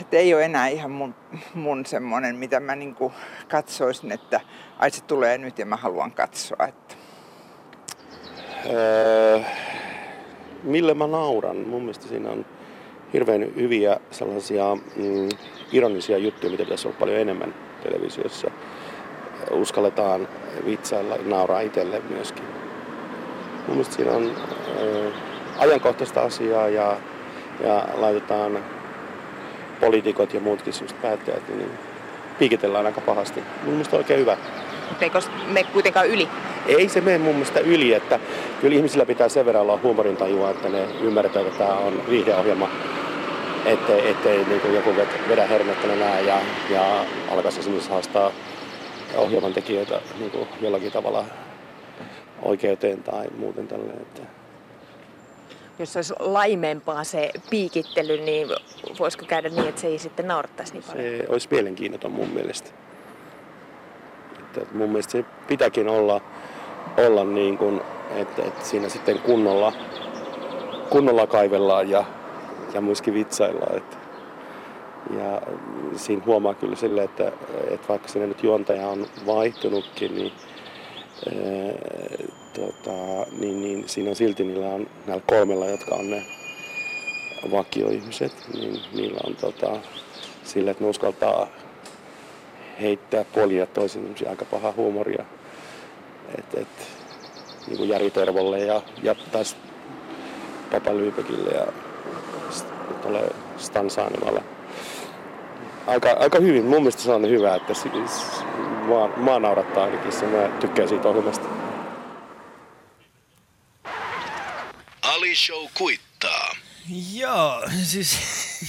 Speaker 10: että ei ole enää ihan mun, mun semmonen, mitä mä niinku katsoisin, että ai se tulee nyt ja mä haluan katsoa. Että.
Speaker 11: Öö, mille mä nauran? Mun mielestä siinä on hirveän hyviä sellaisia mm, ironisia juttuja, mitä pitäisi olla paljon enemmän televisiossa. Uskalletaan vitsailla, nauraa itselle myöskin. Mun mielestä siinä on öö, ajankohtaista asiaa ja, ja laitetaan poliitikot ja muutkin sellaiset päättäjät, niin piikitellään aika pahasti. Mun mielestä oikein hyvä.
Speaker 4: Eikö me kuitenkaan yli?
Speaker 11: ei se mene mun mielestä yli, että kyllä ihmisillä pitää sen verran olla huumorintajua, että ne ymmärtää, että tämä on viihdeohjelma, ettei, ettei niin kuin joku vedä hernettänä näin ja, ja alkaisi esimerkiksi haastaa ohjelman tekijöitä niin jollakin tavalla oikeuteen tai muuten tälleen. Että
Speaker 12: jos olisi laimempaa se piikittely, niin voisiko käydä niin, että se ei sitten naurattaisi niin paljon?
Speaker 11: Se olisi mielenkiinnoton mun mielestä. Että mun mielestä se pitääkin olla, olla niin kuin, että, että siinä sitten kunnolla, kunnolla kaivellaan ja, ja myöskin vitsaillaan. Että, ja siinä huomaa kyllä sille, että, että vaikka siinä nyt juontaja on vaihtunutkin, niin tota, niin, niin siinä on silti niillä on näillä kolmella, jotka on ne vakioihmiset, niin niillä on tota, sille, että ne uskaltaa heittää polia toisen aika paha huumoria. Et, et, niin kuin Jari Tervolle ja, ja taas Papa Lyypekille ja tuolle Stan Saanimalle. Aika, aika hyvin. Mun mielestä se on hyvä, että siis, maa, maa naurattaa ainakin. Se mä tykkään siitä ohjelmasta.
Speaker 3: Ali Show kuittaa.
Speaker 2: Joo, siis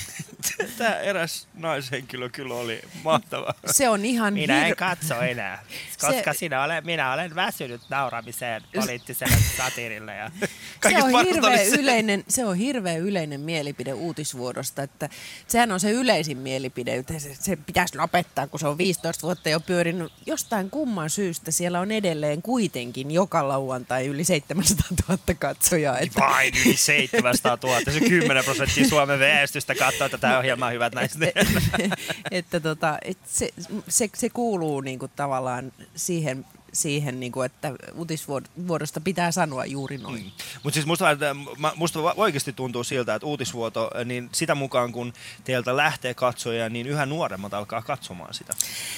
Speaker 2: *laughs* tämä eräs naishenkilö kyllä oli mahtava.
Speaker 5: Se on ihan
Speaker 13: Minä
Speaker 5: hir-
Speaker 13: en katso enää, koska
Speaker 5: Se-
Speaker 13: sinä olen, minä olen väsynyt nauramiseen poliittiselle *laughs* satiirille. Ja...
Speaker 5: se on, hirveä yleinen, se on hirveä yleinen mielipide uutisvuodosta, että sehän on se yleisin mielipide, että se, se pitäisi lopettaa, kun se on 15 vuotta jo pyörinyt. Jostain kumman syystä siellä on edelleen kuitenkin joka lauantai yli 700 000 katsojaa. Että,
Speaker 2: Vain yli 700 000, se 10 prosenttia Suomen väestöstä katsoo tätä ohjelmaa, hyvät naiset. *laughs*
Speaker 5: että tota, et se, se, se kuuluu niinku tavallaan siihen, siihen niinku, että uutisvuodosta pitää sanoa juuri noin. Mm.
Speaker 2: Mutta siis musta, että musta oikeasti tuntuu siltä, että uutisvuoto, niin sitä mukaan kun teiltä lähtee katsoja, niin yhä nuoremmat alkaa katsomaan sitä.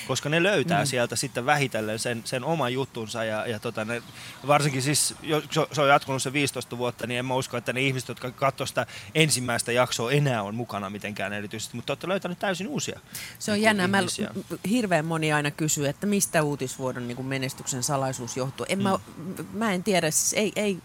Speaker 2: Koska ne löytää
Speaker 5: Mm.
Speaker 2: sieltä sitten vähitellen sen, sen oman juttunsa ja, ja tota, ne, varsinkin siis, jos se- on jatkunut se 15 vuotta, niin en mä usko, että ne ihmiset, jotka katsovat sitä ensimmäistä jaksoa enää on mukana mitenkään erityisesti, mutta te olette löytäneet täysin uusia
Speaker 5: Se on
Speaker 2: niin kuin
Speaker 5: jännä. Mä, hirveän moni aina kysyy, että mistä uutisvuodon niin kuin menestyksen salaisuus johtuu. En mä, mä en tiedä, siis ei, ei,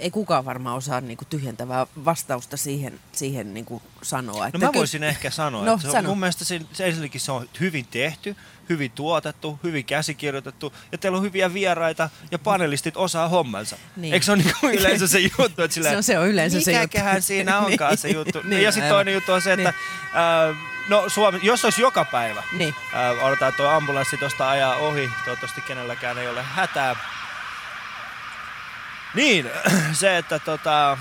Speaker 5: ei kukaan varmaan osaa niin kuin tyhjentävää vastausta siihen, siihen niin kuin sanoa.
Speaker 2: No
Speaker 5: Että
Speaker 2: mä
Speaker 5: ky-
Speaker 2: voisin ehkä sanoa,
Speaker 5: No,
Speaker 2: että se on,
Speaker 5: sano.
Speaker 2: mun mielestä se, se ensinnäkin se on hyvin tehty, hyvin tuotettu, hyvin käsikirjoitettu ja teillä on hyviä vieraita ja panelistit osaa hommansa.
Speaker 5: Niin.
Speaker 2: Eikö se ole niin yleensä se juttu, että sillä,
Speaker 5: Se on- se on yleensä se juttu.
Speaker 2: mikäköhän *laughs* siinä onkaan
Speaker 5: Niin.
Speaker 2: se juttu.
Speaker 5: Niin,
Speaker 2: ja sitten toinen juttu on se, että
Speaker 5: Niin.
Speaker 2: äh, no Suomi, jos olisi joka päivä,
Speaker 5: Niin.
Speaker 2: äh, odotetaan, että tuo ambulanssi tuosta ajaa ohi, toivottavasti kenelläkään ei ole hätää. Niin, *clears throat* se, että tota,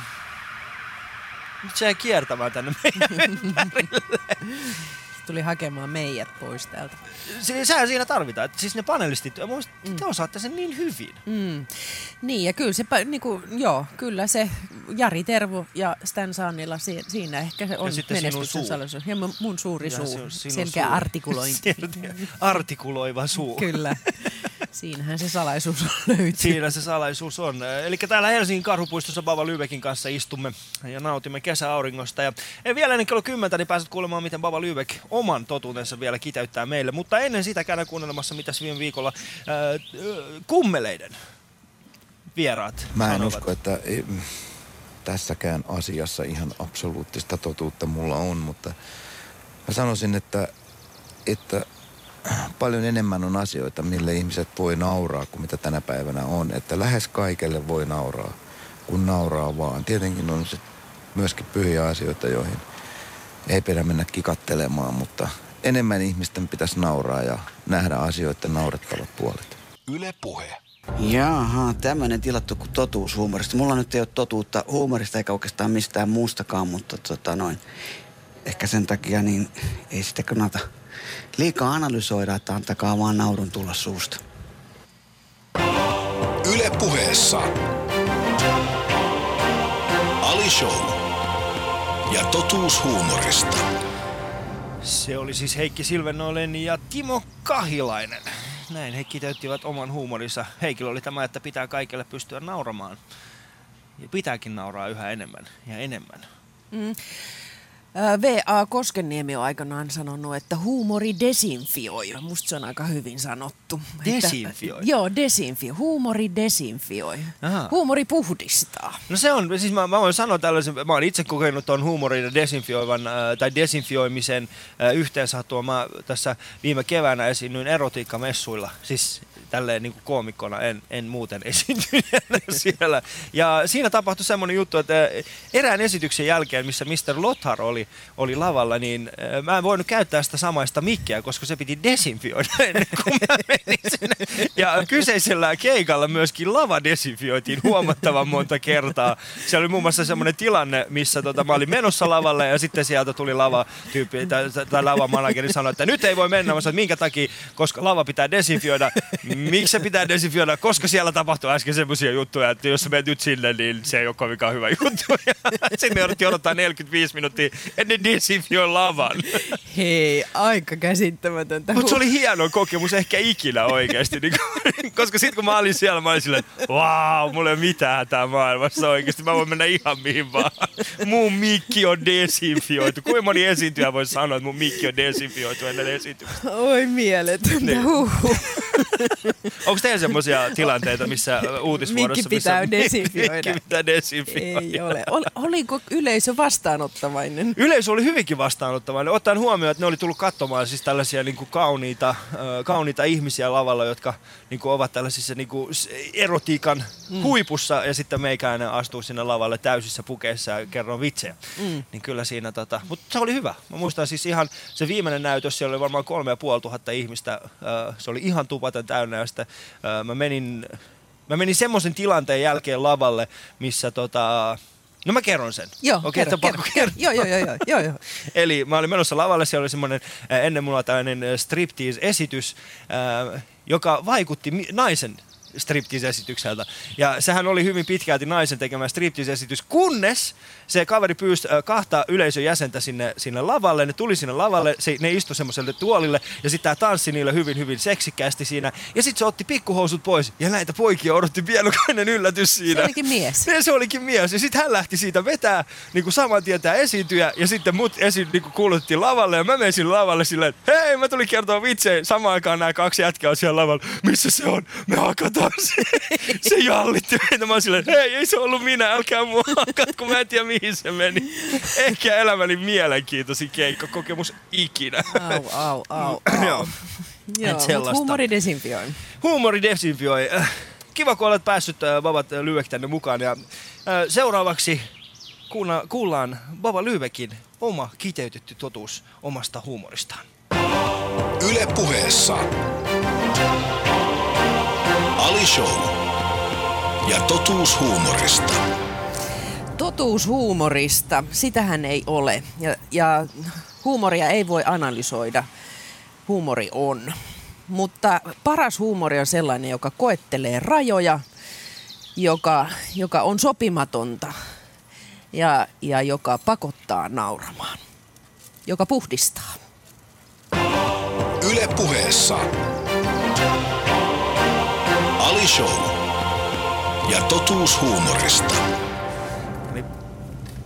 Speaker 2: nyt se ei kiertämään tänne meidän *laughs* ympärille.
Speaker 5: Tuli hakemaan meidät pois täältä.
Speaker 2: Si- sehän siinä tarvitaan. Että siis ne panelistit, mun mielestä te osaatte sen niin hyvin.
Speaker 5: Mm. Niin, ja kyllä se, niin kuin, joo, kyllä se Jari Tervo ja Stan Saanilla si- siinä ehkä se on menestyksen
Speaker 2: suu.
Speaker 5: salaisuus. Ja mun- suuri
Speaker 2: Ja
Speaker 5: suu,
Speaker 2: se
Speaker 5: selkeä
Speaker 2: suu.
Speaker 5: artikulointi. *laughs*
Speaker 2: Artikuloiva suu.
Speaker 5: Kyllä. *laughs* Siinähän se salaisuus löytyy.
Speaker 2: Siinä se salaisuus on. Eli täällä Helsingin karhupuistossa Baba Lybekin kanssa istumme ja nautimme kesäauringosta. Ja vielä ennen kello 10 niin pääset kuulemaan, miten Baba Lybek oman totuutensa vielä kiteyttää meille. Mutta ennen sitä käydään kuunnelemassa, mitä viime viikolla ää, kummeleiden vieraat
Speaker 14: Mä en
Speaker 2: sanovat.
Speaker 14: usko, että ei, tässäkään asiassa ihan absoluuttista totuutta mulla on, mutta mä sanoisin, että, että paljon enemmän on asioita, mille ihmiset voi nauraa kuin mitä tänä päivänä on. Että lähes kaikelle voi nauraa, kun nauraa vaan. Tietenkin on se myöskin pyhiä asioita, joihin ei pidä mennä kikattelemaan, mutta enemmän ihmisten pitäisi nauraa ja nähdä asioiden naurettavat puolet.
Speaker 3: Yle Puhe.
Speaker 15: Jaha, tämmöinen tilattu kuin totuus huumorista. Mulla nyt ei ole totuutta huumorista eikä oikeastaan mistään muustakaan, mutta tota noin. Ehkä sen takia niin ei sitä kannata liikaa analysoida, että antakaa vaan naurun tulla suusta.
Speaker 3: Yle Puheessa. Ali Show. Ja totuus huumorista.
Speaker 2: Se oli siis Heikki Silvenoinen ja Timo Kahilainen. Näin he kiteyttivät oman huumorinsa. Heikillä oli tämä, että pitää kaikille pystyä nauramaan. Ja pitääkin nauraa yhä enemmän ja enemmän.
Speaker 5: Mm. V.A. Koskenniemi on aikanaan sanonut, että huumori desinfioi. Musta se on aika hyvin sanottu.
Speaker 2: Desinfioi?
Speaker 5: Että, joo, desinfioi. Huumori desinfioi.
Speaker 2: Aha.
Speaker 5: Huumori puhdistaa.
Speaker 2: No se on, siis mä, mä voin sanoa tällaisen, mä oon itse kokenut tuon huumorin ja desinfioivan, äh, tai desinfioimisen äh, yhteensattua. Mä tässä viime keväänä esiinnyin erotiikkamessuilla, siis tälleen niin koomikkona, en, en muuten esiintyneenä *laughs* siellä. Ja siinä tapahtui semmoinen juttu, että erään esityksen jälkeen, missä Mr. Lothar oli, oli lavalla, niin äh, mä en voinut käyttää sitä samaista mikkiä, koska se piti desinfioida *laughs* ennen kuin mä menin sinne. Ja kyseisellä keikalla myöskin lava desinfioitiin huomattavan monta kertaa. Siellä oli muun muassa semmoinen tilanne, missä tota, mä olin menossa lavalle ja sitten sieltä tuli lava tyyppi tai, tai lavamanageri sanoi, että nyt ei voi mennä. Mä sanoin, että minkä takia, koska lava pitää desinfioida. Miksi se pitää desinfioida? Koska siellä tapahtui äsken semmoisia juttuja, että jos sä menet nyt sinne, niin se ei ole kovinkaan hyvä juttu. *laughs* Ja sitten me jouduttiin odottaa 45 minuuttia ennen desinfioi lavan.
Speaker 5: Hei, aika käsittämätöntä.
Speaker 2: Mutta se oli hieno kokemus ehkä ikinä oikeasti. Niin *laughs* koska sitten kun mä olin siellä, mä olin silleen, että vau, mulla ei ole mitään hätää maailmassa oikeasti. Mä voin mennä ihan mihin vaan. Mun mikki on desinfioitu. Kuinka moni esiintyjä voi sanoa, että mun mikki on desinfioitu ennen esiintymistä?
Speaker 5: Oi mieletöntä.
Speaker 2: Niin. *laughs* Onko teillä semmoisia tilanteita, missä uutisvuorossa...
Speaker 5: Mikki pitää
Speaker 2: missä
Speaker 5: desinfioida.
Speaker 2: Mikki pitää desinfioida.
Speaker 5: Ei ole. Ol, oliko yleisö vastaanottavainen?
Speaker 2: Yleisö oli hyvinkin vastaanottavainen, ottaen huomioon, että ne oli tullut katsomaan siis tällaisia niin kuin kauniita, äh, kauniita ihmisiä lavalla, jotka niin kuin ovat tällaisissa niin kuin erotiikan
Speaker 5: Mm.
Speaker 2: huipussa ja sitten meikäinen astuu sinne lavalle täysissä pukeissa ja kerron vitsejä.
Speaker 5: Mm.
Speaker 2: Niin kyllä siinä, tota, mutta se oli hyvä. Mä muistan siis ihan se viimeinen näytös, siellä oli varmaan kolme ja puoli tuhatta ihmistä. Äh, se oli ihan tupaten täynnä äh, mä menin, mä menin semmoisen tilanteen jälkeen lavalle, missä tota, No mä kerron sen.
Speaker 5: Joo,
Speaker 2: Okei,
Speaker 5: kerro, kerro, kerro. Joo, joo, joo, joo, joo, joo. *laughs*
Speaker 2: Eli mä olin menossa lavalle, siellä oli semmoinen, ennen mulla tällainen striptease-esitys, joka vaikutti naisen striptease-esitykseltä. Ja sehän oli hyvin pitkälti naisen tekemä striptease-esitys, kunnes se kaveri pyysi kahta yleisön jäsentä sinne, sinne lavalle. Ne tuli sinne lavalle, se, ne istui semmoiselle tuolille ja sitten tämä tanssi niille hyvin, hyvin seksikkäästi siinä. Ja sitten se otti pikkuhousut pois ja näitä poikia odotti pienokainen yllätys siinä.
Speaker 5: Se olikin mies.
Speaker 2: Ja *laughs* se olikin mies. Ja sitten hän lähti siitä vetää niin kuin saman tien tää esiintyjä. Ja sitten mut esi, niin kuin kuulutettiin lavalle. Ja mä menin sinne lavalle silleen, hei mä tulin kertoa vitsejä. Samaan aikaan nämä kaksi jätkää on siellä lavalla. Missä se on? Me hakataan se. se jallitti meitä. Mä oon silleen, hei ei se ollut minä. Älkää mua hakat, kun mä en tiedä mihin se meni. Ehkä elämäni mielenkiintoisin keikkakokemus ikinä.
Speaker 5: Au, au, au, au.
Speaker 2: Joo.
Speaker 5: Mutta huumori desinfioi.
Speaker 2: Huumori desinfioi. Äh, Kiva, kun olet päässyt äh, Babat Lyvek tänne mukaan. Ja, äh, seuraavaksi kuulla, kuullaan Baba Lyvekin oma kiteytetty totuus omasta huumoristaan.
Speaker 3: Yle puheessa. Ali Show. Ja totuus huumorista.
Speaker 5: Totuus huumorista, sitähän ei ole. Ja, ja huumoria ei voi analysoida. Huumori on. Mutta paras huumori on sellainen, joka koettelee rajoja, joka, joka on sopimatonta ja, ja joka pakottaa nauramaan. Joka puhdistaa.
Speaker 3: Yle puheessa. Ali Show. Ja totuus huumorista.
Speaker 2: Eli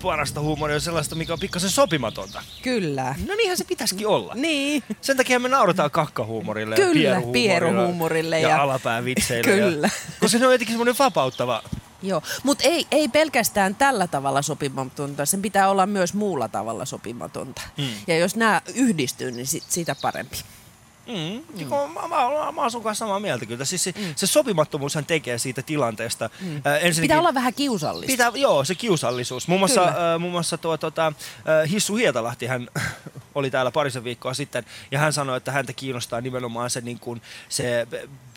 Speaker 2: parasta huumoria on sellaista, mikä on pikkasen sopimatonta.
Speaker 5: Kyllä.
Speaker 2: No niinhän se pitäisikin olla.
Speaker 5: Niin.
Speaker 2: Sen takia me naurataan kakkahuumorille
Speaker 5: Kyllä,
Speaker 2: ja pieruhuumorille, ja,
Speaker 5: ja-
Speaker 2: ja alapäävitseille.
Speaker 5: Kyllä.
Speaker 2: Ja, koska se on jotenkin semmoinen vapauttava.
Speaker 5: Joo, mutta ei, ei pelkästään tällä tavalla sopimatonta, sen pitää olla myös muulla tavalla sopimatonta.
Speaker 2: Mm.
Speaker 5: Ja jos nämä yhdistyy, niin sit, sitä parempi.
Speaker 2: Mm. Mm. Mä, mä, mä, mä asun kanssa samaa mieltä kyllä. Siis se, mm. se sopimattomuushan tekee siitä tilanteesta.
Speaker 5: Mm.
Speaker 2: Äh,
Speaker 5: Pitää olla vähän kiusallista.
Speaker 2: Pitää, joo, se kiusallisuus. Muun muassa,
Speaker 5: Kyllä.
Speaker 2: äh, muun muassa tuo, tota, äh, Hissu Hietalahti, hän *laughs* oli täällä parisen viikkoa sitten, ja hän sanoi, että häntä kiinnostaa nimenomaan se, niin kuin, se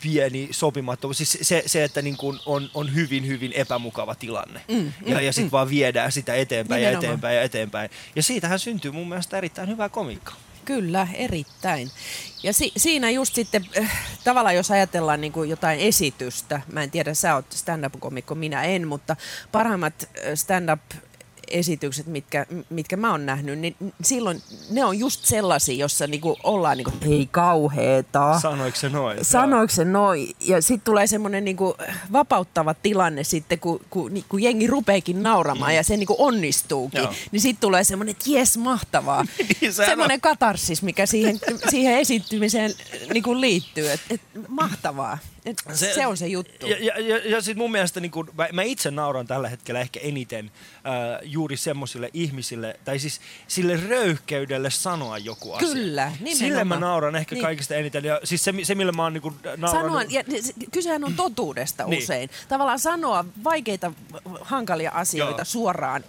Speaker 2: pieni sopimattomuus, siis se, se että niin kuin on, on hyvin, hyvin epämukava tilanne.
Speaker 5: Mm,
Speaker 2: ja
Speaker 5: mm,
Speaker 2: ja sitten
Speaker 5: mm.
Speaker 2: vaan viedään sitä eteenpäin
Speaker 5: Nimenomaan.
Speaker 2: ja eteenpäin ja eteenpäin. Ja siitähän syntyy mun mielestä erittäin hyvää komiikkaa.
Speaker 5: Kyllä, erittäin. Ja si- siinä just sitten äh, tavallaan, jos ajatellaan niin kuin jotain esitystä, mä en tiedä, sä oot stand-up-komikko, minä en, mutta parhaimmat äh, stand-up esitykset, mitkä, mitkä mä oon nähnyt, niin silloin ne on just sellaisia, jossa niinku ollaan niinku, ei kauheeta.
Speaker 2: Sanoiko se noin?
Speaker 5: Sanoiko se noin? Ja sitten tulee semmoinen niinku vapauttava tilanne sitten, kun, kun, niin, kun jengi rupeekin nauramaan mm. ja se niinku onnistuukin.
Speaker 2: Joo.
Speaker 5: Niin sitten tulee semmoinen, että jes, mahtavaa. *laughs*
Speaker 2: Niin,
Speaker 5: semmoinen katarsis, mikä siihen, siihen esittymiseen niinku liittyy. Et, et, mahtavaa. Et se, se on se juttu.
Speaker 2: Ja, ja, ja, ja sitten mun mielestä niin kun, mä, mä itse nauran tällä hetkellä ehkä eniten äh, juuri semmoisille ihmisille, tai siis sille röyhkeydelle sanoa joku asia.
Speaker 5: Kyllä,
Speaker 2: Sille mä
Speaker 5: nimenomaan.
Speaker 2: nauran ehkä
Speaker 5: Niin.
Speaker 2: kaikista eniten. Ja siis se, se millä mä oon niin nauranut...
Speaker 5: Sanoa, ja se- kysehän on totuudesta
Speaker 2: Niin.
Speaker 5: usein. Tavallaan sanoa vaikeita, hankalia asioita
Speaker 2: Joo.
Speaker 5: suoraan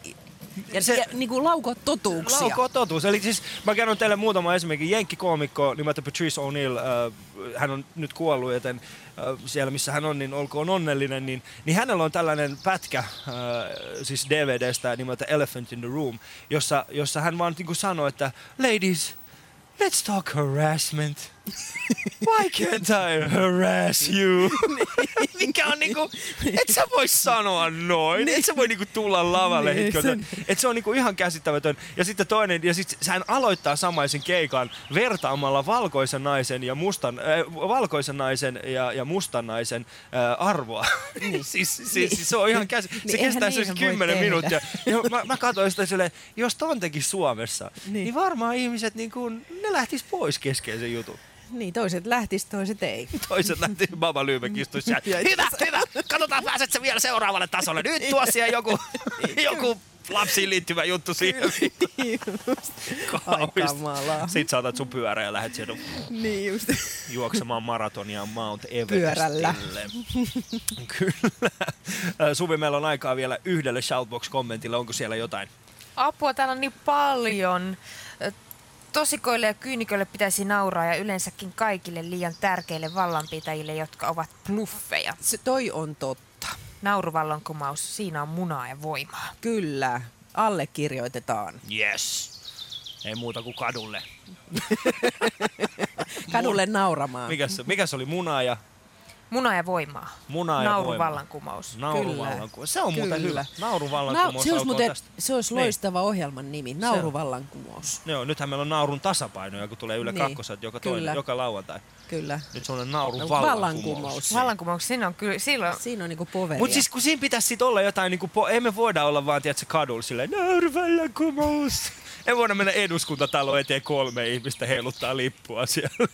Speaker 5: ja,
Speaker 2: Se-
Speaker 5: ja niin kuin laukoa totuuksia.
Speaker 2: Laukoo totuus. Eli siis mä kerron teille muutama esimerkki. Jenkkikoomikko nimeltä Patrice O'Neill, äh, hän on nyt kuollut, joten äh, siellä missä hän on, niin olkoon onnellinen. Niin, niin hänellä on tällainen pätkä, äh, siis DVDstä nimeltä Elephant in the Room, jossa, jossa hän vaan niin sanoo, että ladies, let's talk harassment. Why can't I harass you? *laughs* Mikä on niinku, et sä voi sanoa noin. Et sä voi niinku tulla lavalle
Speaker 5: Niin, sen-
Speaker 2: Et se on niinku ihan käsittämätön. Ja sitten toinen, ja sitten hän aloittaa samaisen keikan vertaamalla valkoisen naisen ja mustan, äh, valkoisen naisen ja, ja mustan naisen äh, arvoa. Niin. *laughs* siis, siis, siis, se on ihan käsi.
Speaker 5: Niin
Speaker 2: se
Speaker 5: eihän
Speaker 2: kestää siis
Speaker 5: voi
Speaker 2: 10
Speaker 5: tehdä.
Speaker 2: minuuttia. Ja mä, mä katsoin sitä silleen, jos ton tekisi Suomessa, niin, niin varmaan ihmiset niinku, ne lähtis pois keskeisen jutun.
Speaker 5: Niin, toiset lähtis, toiset ei. *laughs*
Speaker 2: Toiset lähti Baba Lübeck istui siellä. Hyvä, hyvä. Katsotaan, pääset sä vielä seuraavalle tasolle. Nyt tuo siellä joku, *laughs* joku lapsiin liittyvä juttu siihen. *laughs*
Speaker 5: Ai
Speaker 2: Kauhista.
Speaker 5: kamalaa.
Speaker 2: Sitten saatat sun pyörä ja lähdet sieltä
Speaker 5: Niin just.
Speaker 2: juoksemaan maratonia Mount
Speaker 5: Pyörällä.
Speaker 2: Everestille. Kyllä. Äh, Suvi, meillä on aikaa vielä yhdelle Shoutbox-kommentille. Onko siellä jotain?
Speaker 4: Apua täällä on niin paljon. Tosikoille ja kyynikoille pitäisi nauraa ja yleensäkin kaikille liian tärkeille vallanpitäjille, jotka ovat bluffeja.
Speaker 5: Se toi on totta.
Speaker 4: Nauruvallankumous, siinä on munaa ja voimaa.
Speaker 5: Kyllä, allekirjoitetaan.
Speaker 2: Yes. Ei muuta kuin kadulle. *laughs*
Speaker 5: Kadulle nauramaan.
Speaker 2: Mikäs, se- mikäs oli muna ja
Speaker 4: Munaa ja voimaa.
Speaker 2: Muna ja voima.
Speaker 4: Nauruvallankumous.
Speaker 2: Nauruvallankumous. Se on muuten hyvä. Nauruvallankumous
Speaker 5: se olisi, muuten, se olisi
Speaker 2: Niin.
Speaker 5: loistava ohjelman nimi, Nauruvallankumous.
Speaker 2: Joo, nythän meillä on naurun tasapainoja, kun tulee Yle
Speaker 5: Niin,
Speaker 2: kakkoset joka, toinen,
Speaker 5: kyllä.
Speaker 2: joka lauantai.
Speaker 5: Kyllä.
Speaker 2: Nyt se on naurun
Speaker 5: No,
Speaker 2: vallankumous.
Speaker 5: vallankumous.
Speaker 4: Vallankumous, siinä on kyllä, silloin...
Speaker 5: Siinä on niinku poveria.
Speaker 2: Mutta siis kun siinä pitäisi sit olla jotain, niin kuin, po- ei me voida olla vaan, tiedätkö, kadulla silleen, nauruvallankumous. Ei voida mennä eduskuntataloon eteen kolme ihmistä heiluttaa lippua siellä.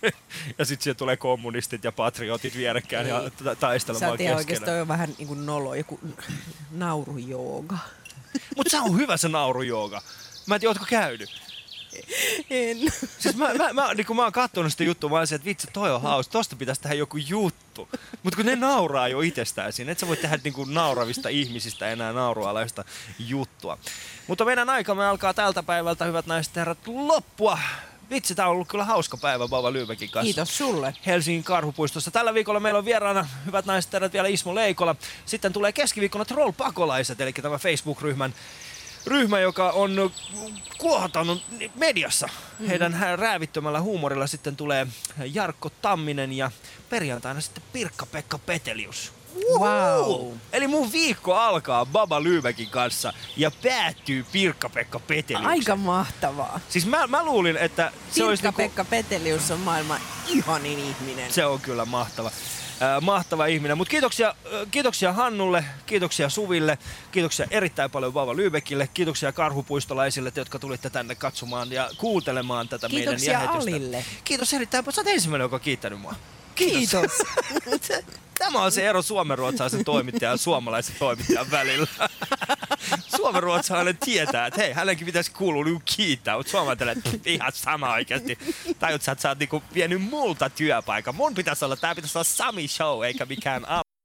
Speaker 2: Ja sitten siellä tulee kommunistit ja patriotit vierekkäin ja ta-
Speaker 5: Sä
Speaker 2: taistelemaan
Speaker 5: tiedät oikeastaan on vähän niinku nolo, joku naurujooga.
Speaker 2: Mutta se on hyvä se naurujooga. Mä en tiedä, ootko käynyt?
Speaker 5: En.
Speaker 2: Siis mä, mä, mä, niin kun mä oon kattonut sitä juttua, mä olisin, että vitsi, toi on hauska, tosta pitäisi tehdä joku juttu. Mutta kun ne nauraa jo itsestään siinä, et sä voi tehdä niin kuin nauravista ihmisistä enää naurualaista juttua. Mutta meidän aikamme alkaa tältä päivältä, hyvät naiset ja herrat, loppua. Vitsi, tää on ollut kyllä hauska päivä Baba Lyybekin kanssa.
Speaker 5: Kiitos sulle.
Speaker 2: Helsingin karhupuistossa. Tällä viikolla meillä on vieraana, hyvät naiset ja herrat, vielä Ismo Leikola. Sitten tulee keskiviikkona Troll-pakolaiset, eli tämä Facebook-ryhmän ryhmä, joka on kuohtanut mediassa.
Speaker 5: Mhm.
Speaker 2: Heidän räävittömällä huumorilla sitten tulee Jarkko Tamminen ja perjantaina sitten Pirkka-Pekka Petelius.
Speaker 5: Wow.
Speaker 2: Eli mun viikko alkaa Baba Lyybekin kanssa ja päättyy Pirkka-Pekka Petelius.
Speaker 5: Aika mahtavaa.
Speaker 2: Siis mä, mä luulin, että se olisi niinku-
Speaker 5: Pirkka-Pekka Petelius on maailman ihanin ihminen.
Speaker 2: Se on kyllä mahtava. Mahtava ihminen. Mutta kiitoksia, kiitoksia Hannulle, kiitoksia Suville, kiitoksia erittäin paljon Vauva Lybekille, kiitoksia karhupuistolaisille, te, jotka tulitte tänne katsomaan ja kuuntelemaan tätä
Speaker 5: Kiitoksia
Speaker 2: meidän lähetystä.
Speaker 5: Alille.
Speaker 2: Kiitos erittäin paljon. Sä oot ensimmäinen, joka on kiittänyt mua.
Speaker 5: Kiitos. *laughs*
Speaker 2: Tämä on se ero suomenruotsalaisen toimittajan ja suomalaisen toimittajan välillä. *laughs* Suomenruotsalainen tietää, että hei, hänenkin pitäisi kuulua niinku kiittää, mutta suomalainen ihan sama oikeasti. Tajut sä, että sä oot niinku vienyt multa työpaikan. Mun pitäisi olla, tää pitäisi olla Sami Show, eikä mikään